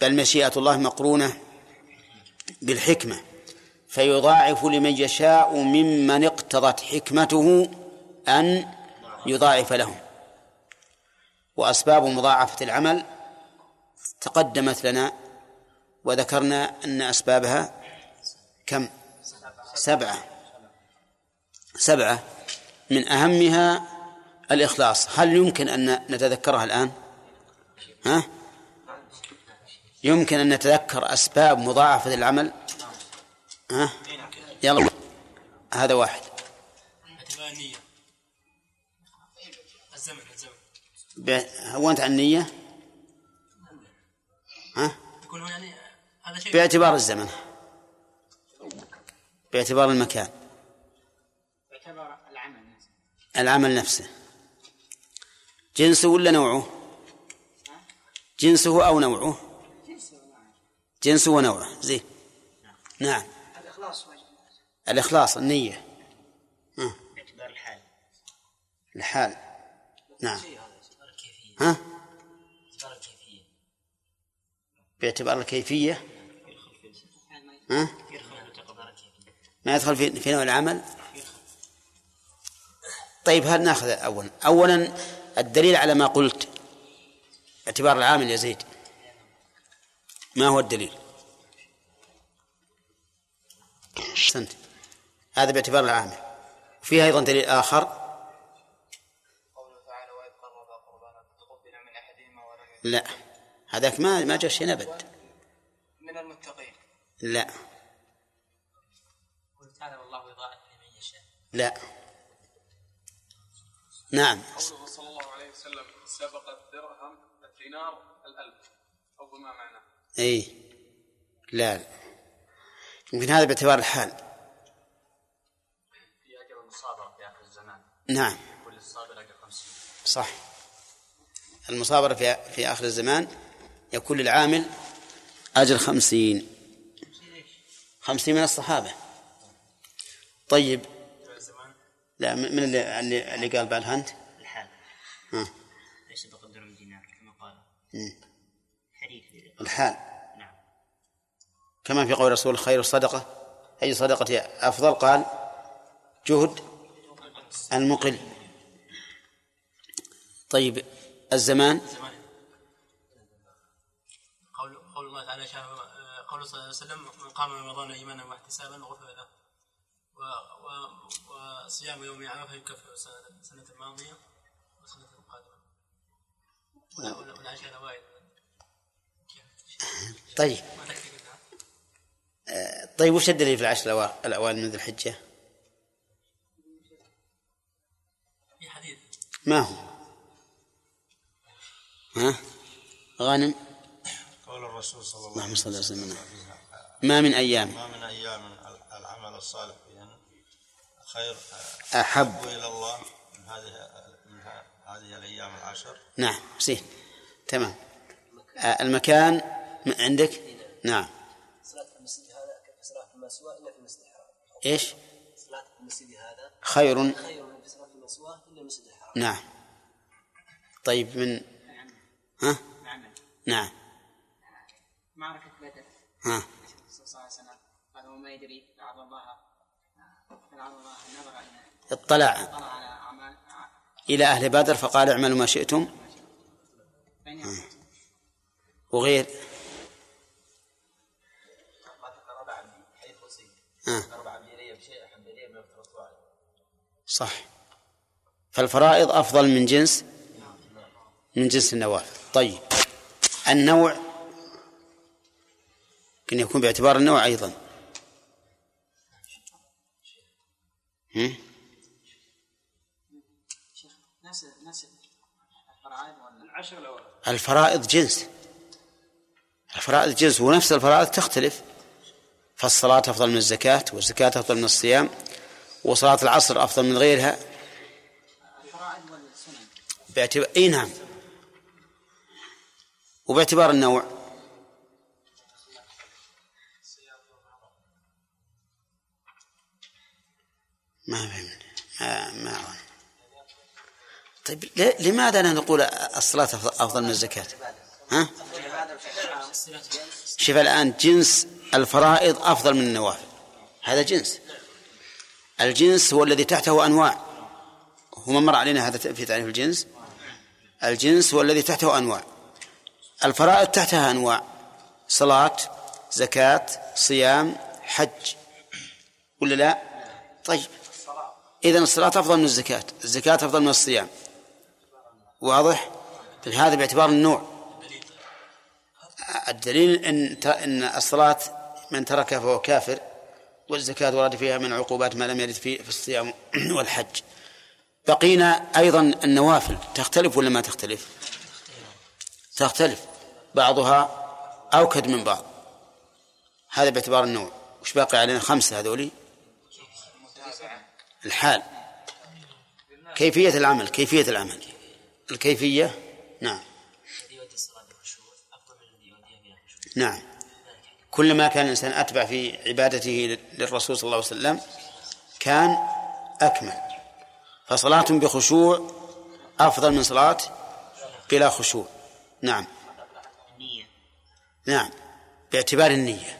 S1: بل مشيئة الله مقرونة بالحكمة. فيضاعف لمن يشاء ممن اقتضت حكمته أن يضاعف لهم. وأسباب مضاعفة العمل تقدمت لنا وذكرنا أن أسبابها كم؟ سبعة. سبعة. من أهمها الإخلاص. هل يمكن أن نتذكرها الآن؟ ها؟ يمكن أن نتذكر أسباب مضاعفة العمل ها؟ يلا. هذا واحد.
S6: الزمن الزمن
S1: هونت عن النية؟ ها؟ باعتبار الزمن. باعتبار المكان.
S5: يعتبر العمل نفسه.
S1: العمل نفسه. جنسه ولا نوعه؟ جنسه أو نوعه؟ جنسه ونوعه زين. نعم.
S7: الإخلاص
S1: الإخلاص النية. ها.
S5: باعتبار الحال.
S1: الحال. نعم. ها؟
S5: باعتبار الكيفية.
S1: باعتبار الكيفية؟ ها؟ ما يدخل في في نوع العمل؟ طيب هل ناخذ أولا أولا الدليل على ما قلت. اعتبار العامل يا زيد. ما هو الدليل؟ أحسنت. هذا باعتبار العامل. وفيها أيضا دليل
S3: ولم
S1: لا. هذاك ما ما جاء شيء أبد.
S3: من المتقين.
S1: لا.
S5: قل تعالى والله يضاعف لمن يشاء.
S1: لا. نعم.
S4: قوله صلى الله عليه وسلم سبق الدرهم الدينار الألف أو بما معناه.
S1: إي. لا. لا. يمكن هذا باعتبار الحال.
S8: في أجر المصابرة في آخر الزمان.
S1: نعم.
S8: كل الصابر أجر خمسين.
S1: صح. المصابرة في في آخر الزمان يكون للعامل أجر خمسين. خمسين من الصحابة. طيب. لا من اللي اللي, اللي قال بعد هانت؟
S5: الحال.
S1: ها.
S5: ليس بقدر من دينار كما قال. حديث
S1: الحال.
S5: نعم.
S1: كما في قول رسول خير الصدقة. أي صدقة أفضل؟ قال جهد المقل. طيب الزمان؟
S6: قول قول الله تعالى شاء قول صلى الله عليه وسلم من قام رمضان إيمانا واحتسابا غفر له. وصيام يوم عرفه يكفر الماضية والسنة القادمة. ولا- ولا- والعشر الاوائل
S1: طيب. آه، طيب وش الدليل في العشر الأوا- الأوائل من ذي الحجة؟
S6: في حديث.
S1: ما هو؟ ها؟ غانم؟
S2: قول الرسول صلى الله
S1: اللهم
S2: عليه
S1: صل
S2: وسلم.
S1: ما من أيام.
S2: ما من أيام العمل الصالح. خير
S1: أحب.
S2: إلى الله من هذه من هذه الأيام العشر.
S1: نعم سين تمام. آه، المكان عندك؟ نعم.
S7: صلاة المسجد هذا كصلاة سواه إلا في المسجد الحرام.
S1: إيش؟
S7: صلاة المسجد هذا
S1: خير.
S7: خير من صلاة سواه إلا المسجد الحرام.
S1: نعم. طيب من؟ ها؟
S5: نعم.
S1: نعم
S5: معركة بدر.
S1: ها.
S5: الرسول صلى الله عليه وسلم. قال وما يدري لعل الله لعل الله نظر إلى
S1: اطلع إلى أهل بدر فقال اعملوا ما شئتم. وغير. صح. فالفرائض أفضل من جنس من جنس النوافل. طيب. النوع يمكن يكون باعتبار النوع أيضا. هم؟ الفرائض جنس. الفرائض جنس. ونفس الفرائض تختلف. فالصلاة أفضل من الزكاة والزكاة أفضل من الصيام وصلاة العصر أفضل من غيرها. باعتبار إي نعم. وباعتبار النوع. ما فهمت. ما ما أعلم. طيب لماذا لا نقول الصلاة أفضل- من الزكاة؟ ها؟ شوف الآن جنس الفرائض أفضل من النوافل. هذا جنس. الجنس هو الذي تحته أنواع. هو مر علينا هذا في تعريف الجنس؟ الجنس هو الذي تحته أنواع. الفرائض تحتها أنواع. صلاة زكاة صيام حج. ولا لا؟ طيب. إذن الصلاة أفضل من الزكاة. الزكاة أفضل من الصيام. واضح؟ هذا باعتبار النوع. الدليل إن إن الصلاة من تركها فهو كافر والزكاة ورد فيها من عقوبات ما لم يرد في في الصيام والحج. بقينا أيضا النوافل. تختلف ولا ما تختلف؟ تختلف. بعضها أوكد من بعض. هذا باعتبار النوع. وش باقي علينا؟ خمسة هذولي. الحال. كيفية العمل كيفية العمل. الكيفية؟ نعم. نعم. كلما كان الإنسان أتبع في عبادته للرسول صلى الله عليه وسلم كان أكمل. فصلاة بخشوع أفضل من صلاة بلا خشوع. نعم. نعم. باعتبار النية.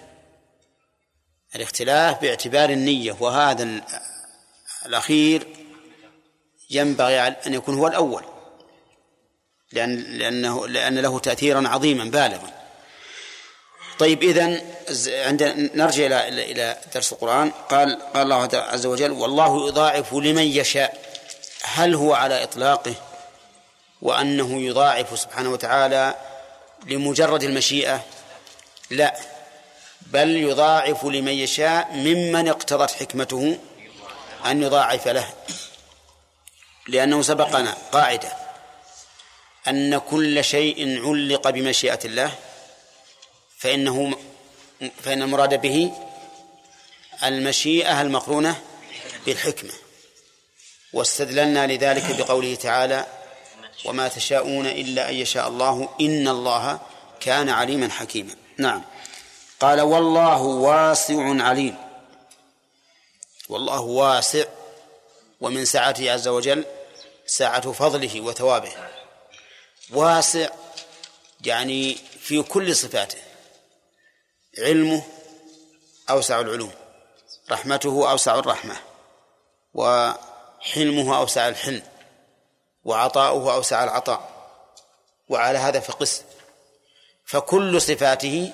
S1: الاختلاف باعتبار النية وهذا الأخير ينبغي أن يكون هو الأول. لأن لأنه لأن له تأثيرا عظيما بالغا. طيب إذن عندنا نرجع إلى إلى درس القرآن. قال قال الله عز وجل والله يضاعف لمن يشاء. هل هو على إطلاقه؟ وأنه يضاعف سبحانه وتعالى لمجرد المشيئة؟ لا. بل يضاعف لمن يشاء ممن اقتضت حكمته أن يضاعف له. لأنه سبقنا قاعدة أن كل شيء علق بمشيئة الله فإنه فإن المراد به المشيئة المقرونة بالحكمة. واستدللنا لذلك بقوله تعالى وما تشاءون إلا أن يشاء الله إن الله كان عليما حكيما. نعم. قال والله واسع عليم. والله واسع ومن سعته عز وجل سعة فضله وثوابه. واسع يعني في كل صفاته علمه أوسع العلوم رحمته أوسع الرحمة وحلمه أوسع الحلم وعطاؤه أوسع العطاء وعلى هذا فقس. فكل صفاته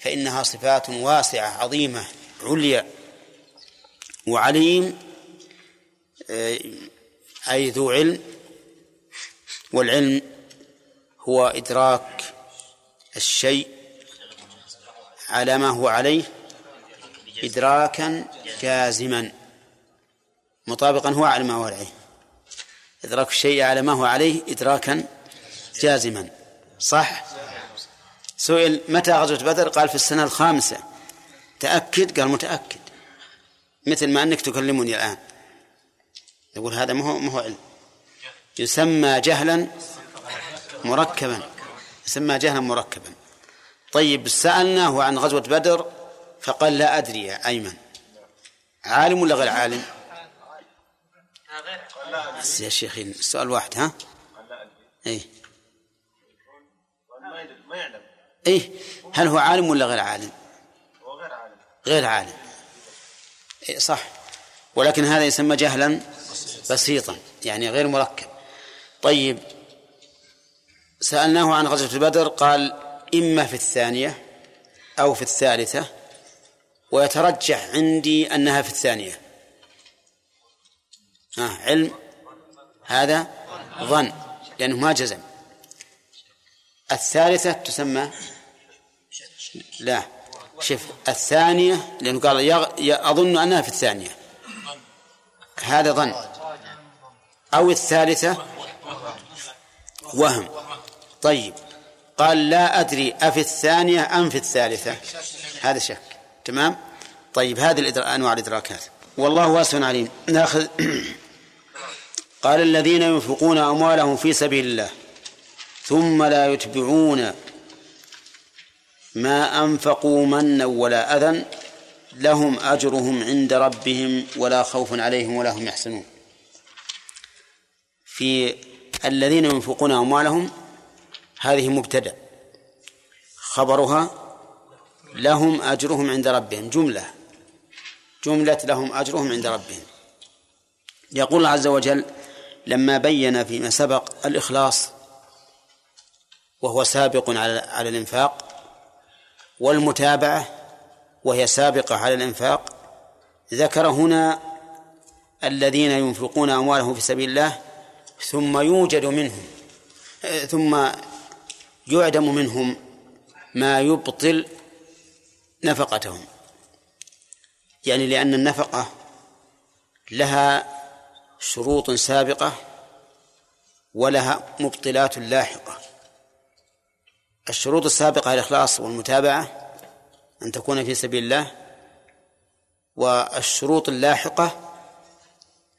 S1: فإنها صفات واسعة عظيمة عليا. وعليم آه، أي ذو علم والعلم هو إدراك الشيء على ما هو عليه إدراكا جازما مطابقا هو على ما هو عليه. إدراك الشيء على ما هو عليه إدراكا جازما. صح؟ سئل متى غزوة بدر؟ قال في السنة الخامسة. تأكد؟ قال متأكد. مثل ما أنك تكلمني الآن. يقول هذا ما هو ما هو علم. يسمى جهلا مركبا. يسمى جهلا مركبا. طيب سألناه عن غزوة بدر فقال لا أدري يا أيمن. عالم ولا غير عالم؟ بس يا شيخ السؤال واحد ها؟ اي
S2: ما يعلم
S1: اي هل هو عالم ولا غير عالم؟
S2: هو غير عالم.
S1: غير عالم. صح. ولكن هذا يسمى جهلا بسيطا يعني غير مركب. طيب سألناه عن غزوة بدر قال إما في الثانية أو في الثالثة ويترجح عندي أنها في الثانية. آه علم؟ هذا ظن لأنه ما جزم. الثالثة تسمى؟ لا. شوف الثانية لأنه قال يغ... أظن أنها في الثانية. هذا ظن. أو الثالثة وهم. طيب. قال لا أدري أفي الثانية أم في الثالثة. هذا شك. تمام؟ طيب هذه الإدرا... أنواع الإدراكات. والله واسع عليم. نأخذ. قال الذين ينفقون أموالهم في سبيل الله ثم لا يتبعون ما أنفقوا منا ولا أذى لهم أجرهم عند ربهم ولا خوف عليهم ولا هم يحزنون. في الذين ينفقون أموالهم هذه مبتدأ. خبرها لهم أجرهم عند ربهم جملة جملة لهم أجرهم عند ربهم. يقول الله عز وجل لما بين فيما سبق الإخلاص وهو سابق على على الإنفاق والمتابعة وهي سابقة على الإنفاق ذكر هنا الذين ينفقون أموالهم في سبيل الله ثم يوجد منهم ثم يعدم منهم ما يبطل نفقتهم. يعني لأن النفقة لها شروط سابقة ولها مبطلات لاحقة. الشروط السابقة الإخلاص والمتابعة أن تكون في سبيل الله والشروط اللاحقة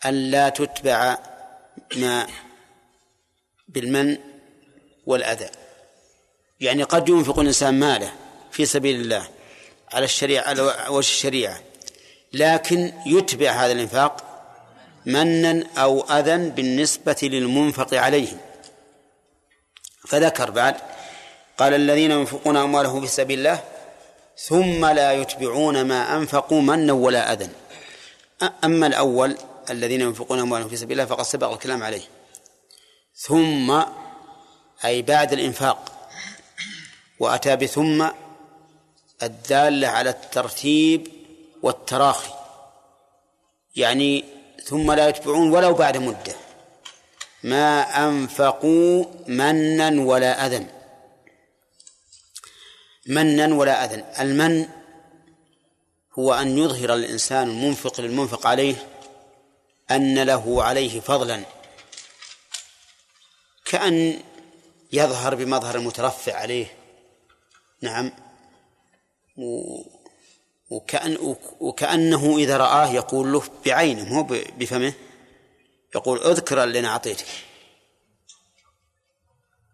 S1: أن لا تتبع ما بالمن والأذى. يعني قد ينفق الإنسان ماله في سبيل الله على الشريعة على وجه الشريعة لكن يتبع هذا الإنفاق منا أو أذى بالنسبة للمنفق عليهم فذكر بعد قال الذين ينفقون أموالهم في سبيل الله ثم لا يتبعون ما أنفقوا منا ولا أذى. أما الأول الذين ينفقون أموالهم في سبيل الله فقد سبق الكلام عليه. ثم أي بعد الإنفاق. وأتى بثم الدالة على الترتيب والتراخي. يعني ثم لا يتبعون ولو بعد مدة. ما أنفقوا منا ولا أذى. منا ولا أذى. المن هو أن يظهر الإنسان المنفق للمنفق عليه أن له عليه فضلا. كأن يظهر بمظهر المترفع عليه. نعم. وكأن وكأنه إذا رآه يقول له بعينه مو بفمه يقول اذكر اللي أنا أعطيتك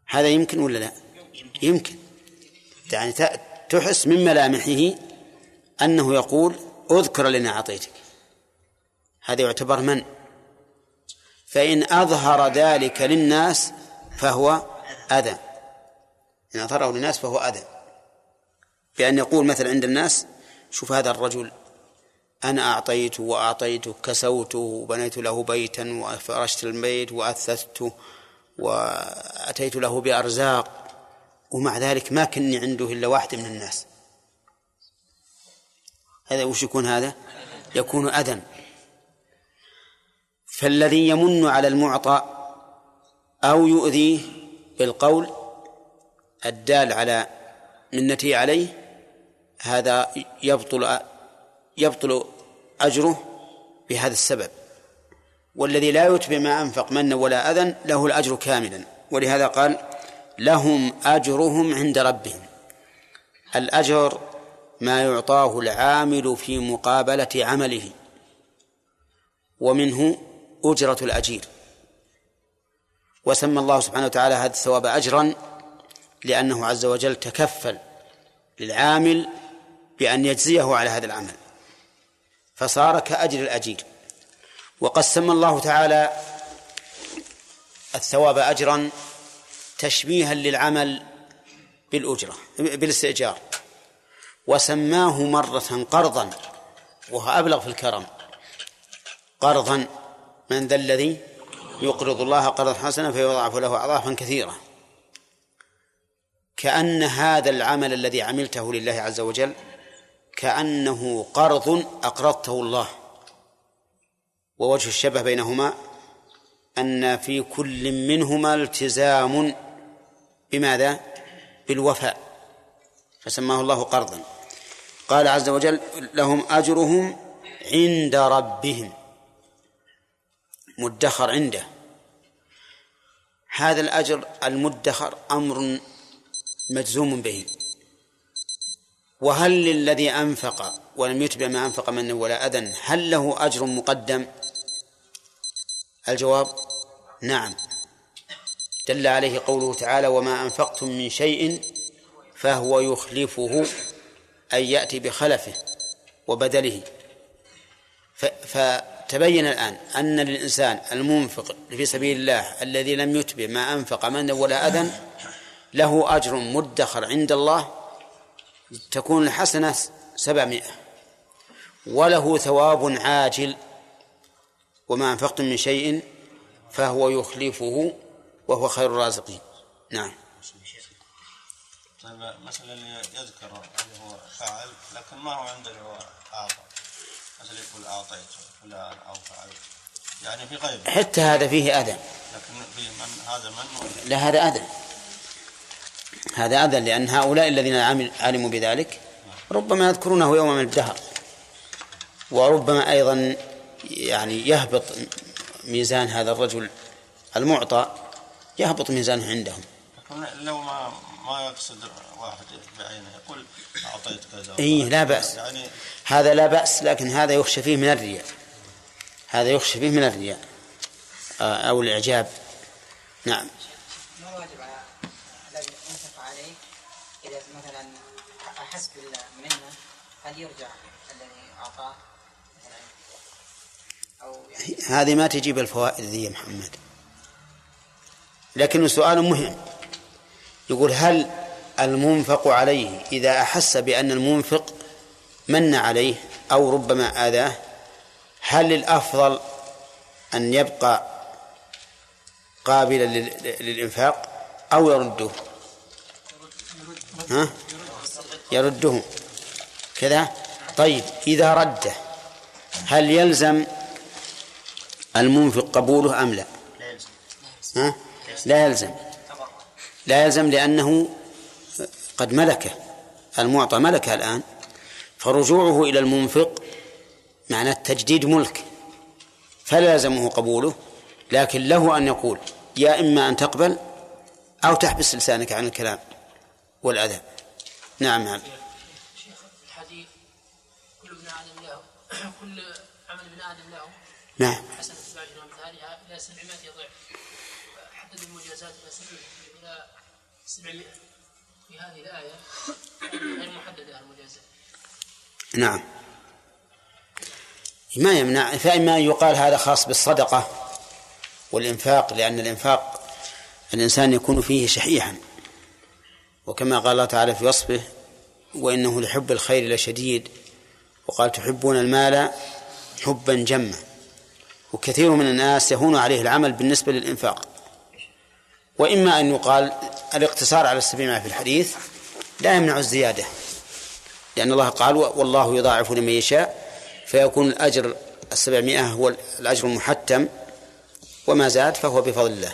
S1: هذا يمكن ولا لا؟ يمكن. يعني تحس من ملامحه أنه يقول اذكر أنا أعطيتك. هذا يعتبر من؟ فإن أظهر ذلك للناس فهو أذى. إن أظهره للناس فهو أذى. بأن يقول مثلا عند الناس شوف هذا الرجل أنا أعطيته وأعطيته كسوته وبنيت له بيتا وفرشت البيت وأثثته وأتيت له بأرزاق. ومع ذلك ما كني عنده إلا واحد من الناس. هذا وش يكون هذا؟ يكون أذى. فالذي يمن على المعطى أو يؤذيه بالقول الدال على منته عليه هذا يبطل يبطل أجره بهذا السبب. والذي لا يتبع ما أنفق منا ولا أذى له الأجر كاملا. ولهذا قال لهم أجرهم عند ربهم. الأجر ما يعطاه العامل في مقابلة عمله ومنه أجرة الأجير. وسمى الله سبحانه وتعالى هذا الثواب أجرا لأنه عز وجل تكفل للعامل بأن يجزيه على هذا العمل. فصار كأجر الأجير. وقد سمى الله تعالى الثواب أجرا تشبيها للعمل بالأجرة بالاستئجار. وسماه مرة قرضا وهو أبلغ في الكرم. قرضا من ذا الذي يقرض الله قرضا حسنا فيضاعف له أضعافا كثيرة. كأن هذا العمل الذي عملته لله عز وجل كأنه قرض أقرضته الله. ووجه الشبه بينهما أن في كل منهما التزام بماذا؟ بالوفاء فسماه الله قرضا. قال عز وجل لهم أجرهم عند ربهم مدخر عنده. هذا الأجر المدخر أمر مجزوم به. وهل للذي أنفق ولم يتبع ما أنفق من ولا أذى هل له أجر مقدم؟ الجواب نعم. دل عليه قوله تعالى وما أنفقتم من شيء فهو يخلفه أي يأتي بخلفه وبدله. فتبين الآن أن للإنسان المنفق في سبيل الله الذي لم يتبع ما أنفق من ولا أذى له أجر مدخر عند الله تكون الحسنة سبعمائة وله ثواب عاجل. وما أنفقتم من شيء فهو يخلفه وهو خير الرازقين. نعم.
S2: طيب مثلا يذكر اللي هو فاعل لكن ما هو اللي هو أعطى. مثلا يقول أعطيت فلان أو فعلت يعني في غيره.
S1: حتى هذا فيه أذى.
S2: لكن في من هذا من
S1: لا هذا أذى. هذا أذى لأن هؤلاء الذين علموا بذلك ربما يذكرونه يوما من الدهر. وربما أيضا يعني يهبط ميزان هذا الرجل المعطى. يهبط ميزانه عندهم.
S2: لو ما ما يقصد واحد بعينه يقول أعطيت كذا.
S1: إيه لا بأس.
S2: يعني
S1: هذا لا بأس لكن هذا يخشى فيه من الرياء. هذا يخشى فيه من الرياء. آه، أو الإعجاب. نعم.
S9: ما الواجب على الذي انفق عليه إذا مثلا أحس بالمنة هل يرجع الذي أعطاه؟ أو يعني
S1: هذه ما تجيب الفوائد ذي يا محمد. لكنه سؤال مهم. يقول هل المنفق عليه إذا أحس بأن المنفق من عليه أو ربما آذاه هل الأفضل أن يبقى قابلا لل- للإنفاق أو يرده؟ ها؟ يرده. كذا؟ طيب إذا رده هل يلزم المنفق قبوله أم لا؟ ها؟ لا يلزم. لا يلزم لأنه قد ملكه. المعطى ملكه الآن. فرجوعه إلى المنفق معناه تجديد ملك. فلا يلزمه قبوله. لكن له أن يقول يا إما أن تقبل أو تحبس لسانك عن الكلام والأذى نعم نعم.
S6: شيخ الحديث كل ابن آدم له كل عمل ابن آدم له.
S1: نعم.
S6: حسنة بعشر امثالها إلى 700 ضعف حدد المجازات إلى 700 إلى 700 في هذه الآية غير المجازات
S1: نعم. ما يمنع فإما أن يقال هذا خاص بالصدقة والإنفاق لأن الإنفاق الإنسان يكون فيه شحيحا. وكما قال الله تعالى في وصفه وإنه لحب الخير لشديد وقال تحبون المال حبا جما. وكثير من الناس يهون عليه العمل بالنسبة للإنفاق. وإما أن يقال الاقتصار على السبيل في الحديث لا يمنع الزيادة لأن الله قال والله يضاعف لمن يشاء فيكون الأجر السبعمائة هو الأجر المحتم وما زاد فهو بفضل الله.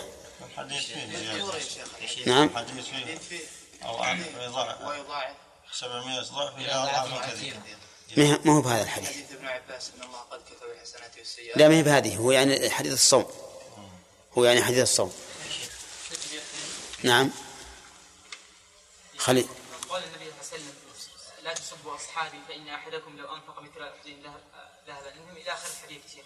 S2: الحديث فيه زيادة.
S1: نعم
S2: الحديث فيه أو أن يضاعف.
S3: ويضاعف.
S2: 700 ضعف إلى أضعاف كثيرة
S1: ما ما هو بهذا الحديث.
S3: حديث ابن عباس إن الله قد كتب الحسنات والسيئات.
S1: لا ما هي بهذه. هو يعني حديث الصوم. هو يعني حديث الصوم. نعم. خلي
S10: قال النبي صلى الله عليه وسلم لا تسبوا أصحابي فإن أحدكم لو أنفق مثل احد ذهب ذهبا. المهم إلى آخر الحديث يا شيخ.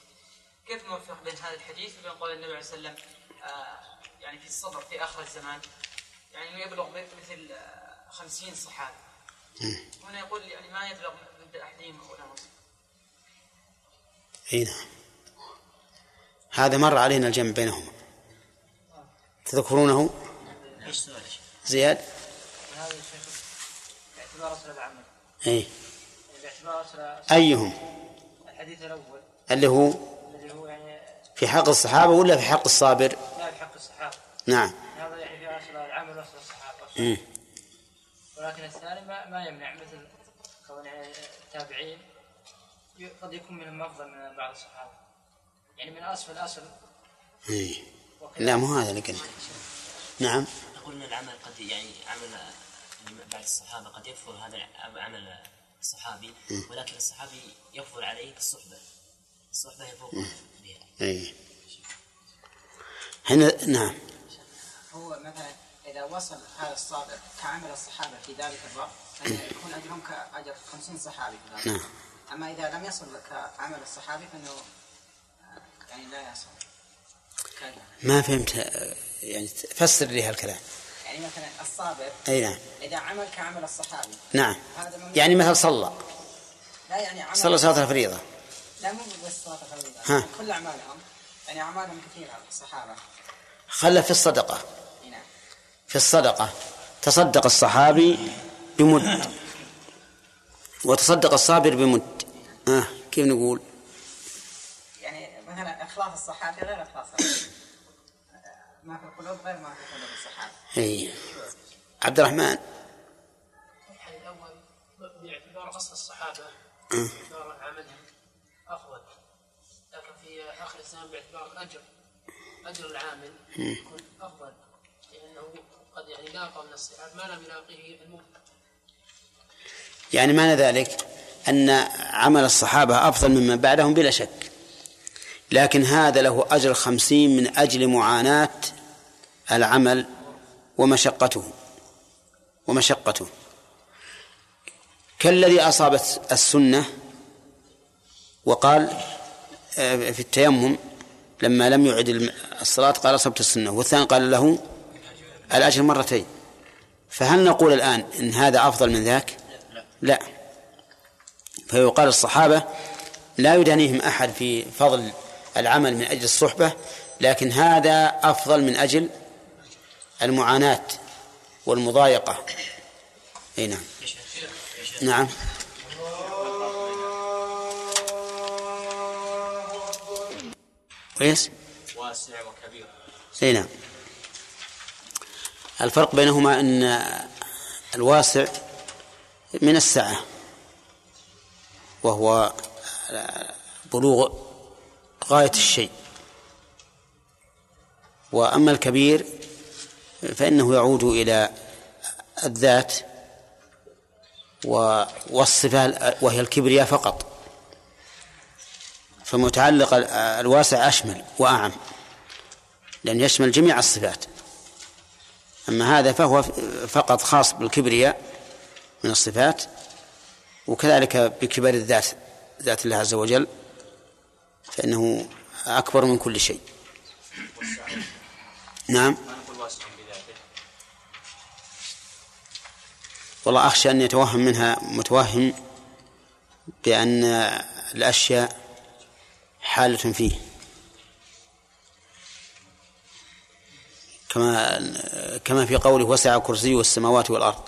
S10: كيف نوفق بين هذا الحديث وبين قول النبي عليه والسلام آه، يعني في الصبر في آخر الزمان؟ يعني إنه يبلغ مثل آه، خمسين صحابي. هنا يقول يعني ما يبلغ مثل أحدهم ولا نصف
S1: اي نعم. هذا مر علينا الجمع بينهما. تذكرونه؟ زياد؟
S9: هذا يا شيخ؟ باعتبار اصل العمل.
S1: اي
S9: باعتبار اصل
S1: أيهم؟
S9: الحديث الأول.
S1: اللي هو؟
S9: الذي هو يعني
S1: في حق الصحابة ولا في حق الصابر؟
S6: لا بحق الصحابة.
S1: نعم.
S6: هذا يعني في أصل العمل وصل الصحابة.
S1: مم.
S6: ولكن الثاني ما, ما يمنع مثل كون التابعين قد يكون منهم أفضل من بعض الصحابة. يعني من أصل الأصل.
S1: إيه. لا مو هذا اللي قلت. نعم.
S5: نقول إن العمل قد يعني عمل بعد الصحابة. قد يكفر هذا عمل الصحابي ولكن الصحابي يكفر عليه الصحبه الصحبه هي فوق بها.
S1: إي. هنا نعم.
S9: هو مثلا إذا وصل هذا الصابر كعمل الصحابة في ذلك الوقت يكون أجرهم كأجر 50 صحابي في ذلك
S1: نعم.
S9: أما إذا لم يصل كعمل الصحابي فإنه آه، يعني لا يصل.
S1: ما فهمت آه، يعني فسر لي هالكلام.
S9: يعني مثلا الصابر
S1: أي نعم.
S9: إذا عمل كعمل الصحابي.
S1: نعم.
S9: هذا.
S1: يعني مثل صلى.
S9: لا يعني عمل
S1: صلى صلاة الفريضة.
S9: لا مو بس صلاة الفريضة.
S1: ها.
S9: كل أعمالهم يعني أعمالهم كثيرة الصحابة.
S1: خلى في الصدقة.
S9: أي نعم.
S1: في الصدقة. تصدق الصحابي بمد. وتصدق الصابر بمد. آه كيف نقول؟
S9: يعني مثلا إخلاص الصحابي غير الصحابي. ما في القلوب غير ما في قلوب الصحابة.
S1: اي عبد الرحمن.
S6: الحل الأول باعتبار أصل الصحابة
S1: أه.
S6: باعتبار عملهم أفضل لكن في آخر الزمان باعتبار الأجر أجر العامل يكون أفضل. لأنه قد يعني لاقى من الصحابة ما لم يلاقيه المؤمن.
S1: يعني معنى ذلك أن عمل الصحابة أفضل ممن بعدهم بلا شك. لكن هذا له أجر خمسين من أجل معاناة العمل ومشقته. ومشقته. كالذي أصابت السنة وقال آه، في التيمم لما لم يعد الصلاة قال أصبت السنة والثاني قال له الأجر مرتين. فهل نقول الآن إن هذا أفضل من ذاك؟ لا. فيقال الصحابة لا يدانيهم أحد في فضل العمل من أجل الصحبة لكن هذا أفضل من أجل المعاناة والمضايقة. أي نعم. نعم. كويس
S8: واسع وكبير
S1: إي نعم. الفرق بينهما أن الواسع من السعه وهو بلوغ غاية الشيء. وأما الكبير فإنه يعود إلى الذات و- والصفة وهي الكبرياء فقط. فمتعلق ال- الواسع أشمل وأعم لأن يشمل جميع الصفات. أما هذا فهو فقط خاص بالكبرياء من الصفات وكذلك بكبر الذات ذات الله عز وجل. فإنه أكبر من كل شيء. نعم. والله أخشى أن يتوهم منها متوهم بأن الأشياء حالة فيه. كما كما في قوله وسع كرسيه السماوات والأرض.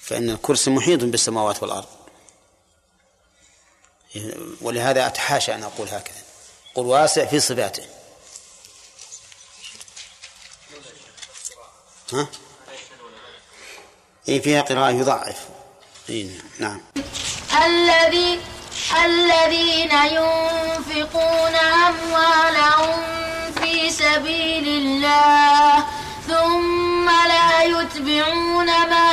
S1: فإن الكرسي محيط بالسماوات والأرض. ولهذا أتحاشى أن أقول هكذا. قل واسع في صفاته. ها؟ إيه فيها قراءة يضعف. إيه نعم.
S11: الذي الذين ينفقون أموالهم في سبيل الله ثم لا يتبعون ما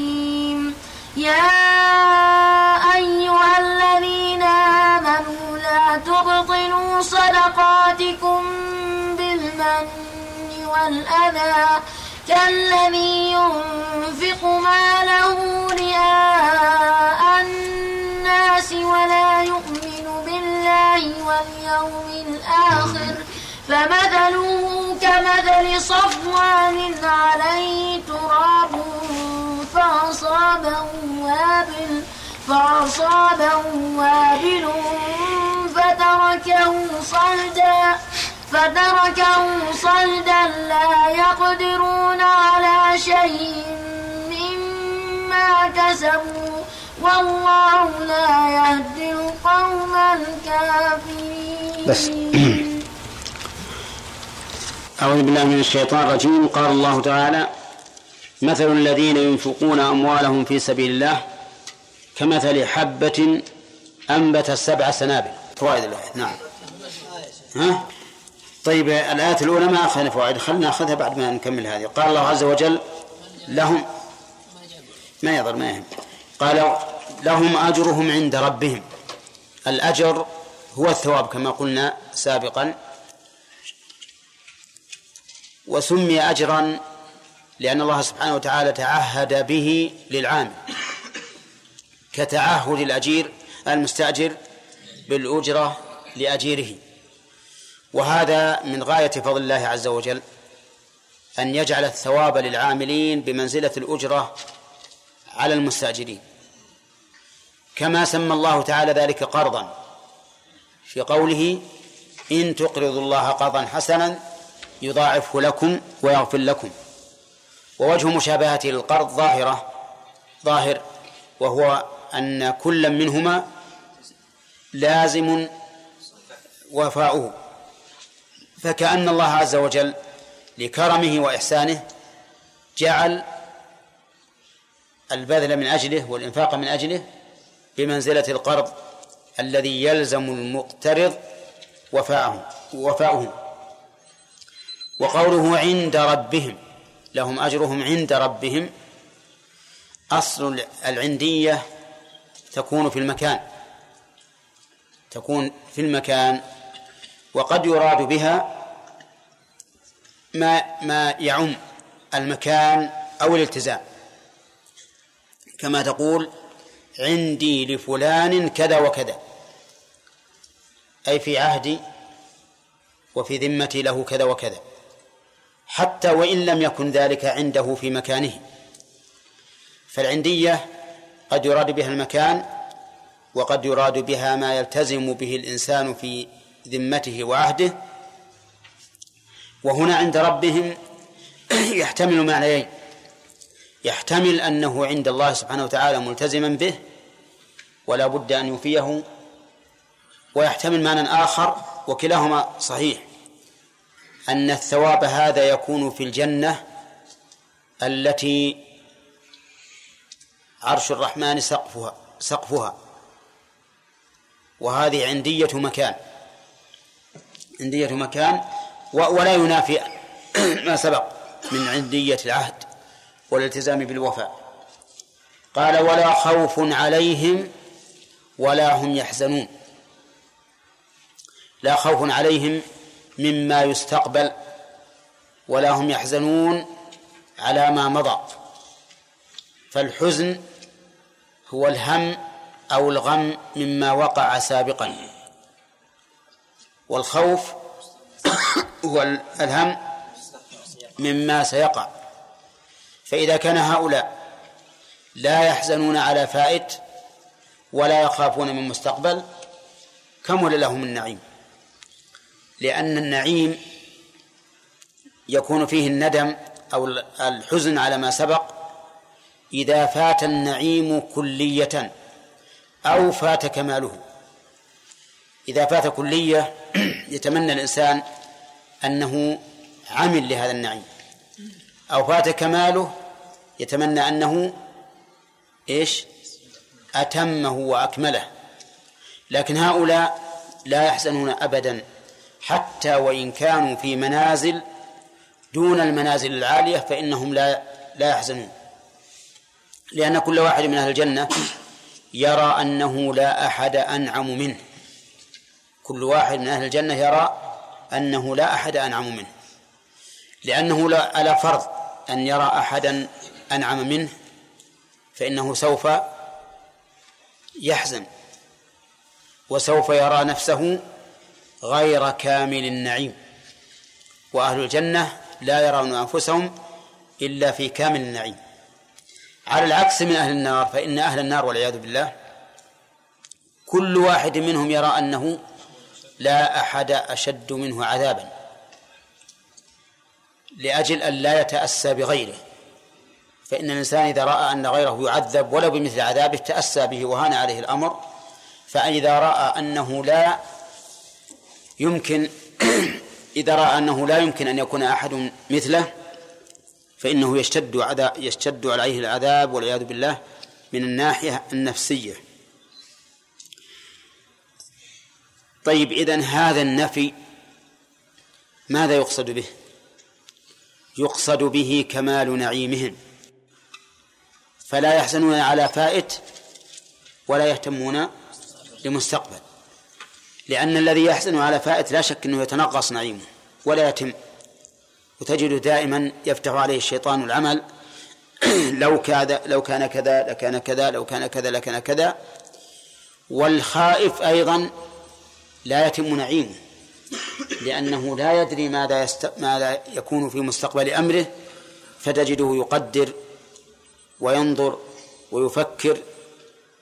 S11: يا أيها الذين آمنوا لا تبطلوا صدقاتكم بالمن والأذى كالذي ينفق ماله رئاء الناس ولا يؤمن بالله واليوم الآخر فمثله كمثل صفوان عليه تراب فأصابه وابل فأصابه وابل فتركه صلدا. فتركه صلدا لا يقدرون على شيء مما كسبوا. والله لا يهدي القوم الكافرين.
S1: بس. أعوذ بالله من الشيطان الرجيم. قال الله تعالى مثل الذين ينفقون أموالهم في سبيل الله كمثل حبة أنبت سبع سنابل. فوائد الآية نعم. ها؟ طيب الآية الأولى ما أخذنا فوائد؟ خلنا نأخذها بعد ما نكمل هذه. قال الله عز وجل لهم ما يضر ما يهم. قال لهم أجرهم عند ربهم. الأجر هو الثواب كما قلنا سابقا. وسمي أجرا لأن الله سبحانه وتعالى تعهد به للعامل كتعهد الأجير المستأجر بالأجرة لأجيره. وهذا من غاية فضل الله عز وجل أن يجعل الثواب للعاملين بمنزلة الأجرة على المستأجرين. كما سمى الله تعالى ذلك قرضا في قوله إن تقرضوا الله قرضا حسنا يضاعفه لكم ويغفر لكم ووجه مشابهته للقرض ظاهرة ظاهر وهو أن كل منهما لازم وفاؤه. فكأن الله عز وجل لكرمه وإحسانه جعل البذل من أجله والإنفاق من أجله بمنزلة القرض الذي يلزم المقترض وفاءه وفاؤه. وقوله عند ربهم لهم أجرهم عند ربهم. أصل العندية تكون في المكان تكون في المكان وقد يراد بها ما ما يعم المكان أو الالتزام. كما تقول عندي لفلان كذا وكذا. أي في عهدي وفي ذمتي له كذا وكذا. حتى وإن لم يكن ذلك عنده في مكانه. فالعندية قد يراد بها المكان وقد يراد بها ما يلتزم به الإنسان في ذمته وعهده. وهنا عند ربهم يحتمل معنيين. يحتمل أنه عند الله سبحانه وتعالى ملتزما به ولا بد أن يوفيه. ويحتمل معنى آخر وكلاهما صحيح. أن الثواب هذا يكون في الجنة التي عرش الرحمن سقفها سقفها. وهذه عندية مكان. عندية مكان ولا ينافي ما سبق من عندية العهد والالتزام بالوفاء. قال ولا خوف عليهم ولا هم يحزنون. لا خوف عليهم مما يستقبل ولا هم يحزنون على ما مضى. فالحزن هو الهم أو الغم مما وقع سابقا. والخوف هو الهم مما سيقع. فإذا كان هؤلاء لا يحزنون على فائت ولا يخافون من مستقبل كمل لهم النعيم؟ لأن النعيم يكون فيه الندم أو الحزن على ما سبق إذا فات النعيم كلية أو فات كماله. إذا فات كلية يتمنى الإنسان أنه عمل لهذا النعيم. أو فات كماله يتمنى أنه إيش؟ أتمه وأكمله. لكن هؤلاء لا يحزنون أبدا. حتى وإن كانوا في منازل دون المنازل العالية فإنهم لا لا يحزنون. لأن كل واحد من أهل الجنة يرى أنه لا أحد أنعم منه. كل واحد من أهل الجنة يرى أنه لا أحد أنعم منه. لأنه لا على فرض أن يرى أحدا أنعم منه فإنه سوف يحزن وسوف يرى نفسه غير كامل النعيم. وأهل الجنة لا يرون أنفسهم إلا في كامل النعيم. على العكس من أهل النار فإن أهل النار والعياذ بالله كل واحد منهم يرى أنه لا أحد أشد منه عذابا لأجل أن لا يتأسى بغيره. فإن الإنسان إذا رأى أن غيره يعذب ولو بمثل عذابه تأسى به وهان عليه الأمر. فإذا رأى أنه لا يمكن إذا رأى أنه لا يمكن أن يكون أحد مثله فإنه يشتد عذاب يشتد عليه العذاب والعياذ بالله من الناحية النفسية. طيب إذن هذا النفي ماذا يقصد به؟ يقصد به كمال نعيمهم. فلا يحزنون على فائت ولا يهتمون لمستقبل. لأن الذي يحزن على فائت لا شك أنه يتنقص نعيمه ولا يتم. وتجد دائما يفتح عليه الشيطان العمل. لو كان لو كان كذا لكان كذا لو كان كذا لكان كذا. والخائف أيضا لا يتم نعيمه لأنه لا يدري ماذا يست... ماذا يكون في مستقبل أمره. فتجده يقدر وينظر ويفكر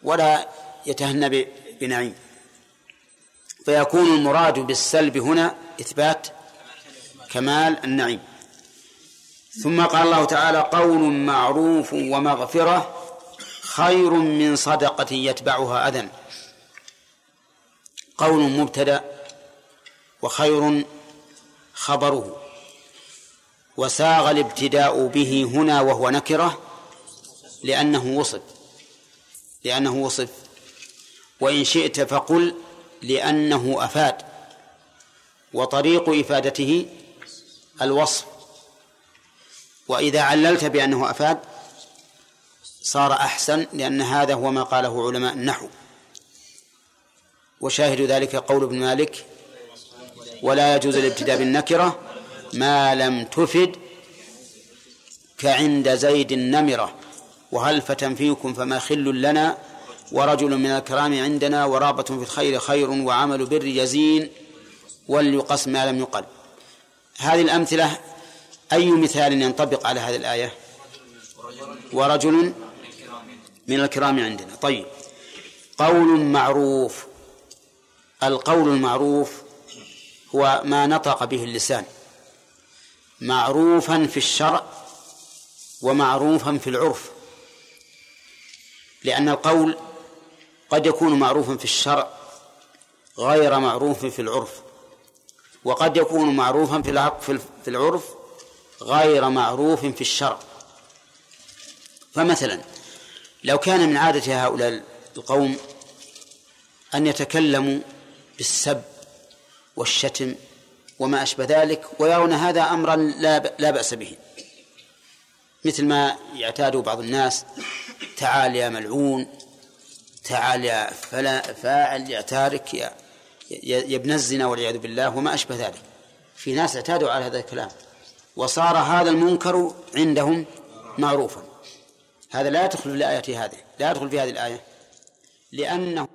S1: ولا يتهنى بنعيم. فيكون المراد بالسلب هنا إثبات كمال النعيم. ثم قال الله تعالى قول معروف ومغفرة خير من صدقة يتبعها أذى. قول مبتدأ وخير خبره. وساغ الابتداء به هنا وهو نكرة لأنه وصف. لأنه وصف. وإن شئت فقل لأنه أفاد وطريق إفادته الوصف. وإذا عللت بأنه أفاد صار أحسن لأن هذا هو ما قاله علماء النحو. وشاهد ذلك قول ابن مالك ولا يجوز الابتداء بالنكرة ما لم تفد كعند زيد النمرة. وهل فتن فيكم فما خل لنا ورجل من الكرام عندنا ورابة في الخير خير وعمل بر يزين وليقص ما لم يقل. هذه الأمثلة أي مثال ينطبق على هذه الآية؟ ورجل من الكرام عندنا. طيب. قول معروف. القول المعروف هو ما نطق به اللسان. معروفا في الشرع ومعروفا في العرف. لأن القول قد يكون معروفا في الشرع غير معروف في العرف وقد يكون معروفا في العرف غير معروف في الشرع. فمثلا لو كان من عادة هؤلاء القوم أن يتكلموا بالسب والشتم وما أشبه ذلك ويرون هذا أمرا لا بأس به. مثل ما يعتاد بعض الناس تعال يا ملعون تعال يا فلا فاعل يا تارك يا يا ابن الزنا والعياذ بالله وما أشبه ذلك. في ناس اعتادوا على هذا الكلام. وصار هذا المنكر عندهم معروفا. هذا لا يدخل في الآية هذه لا يدخل في هذه الآية. لأنه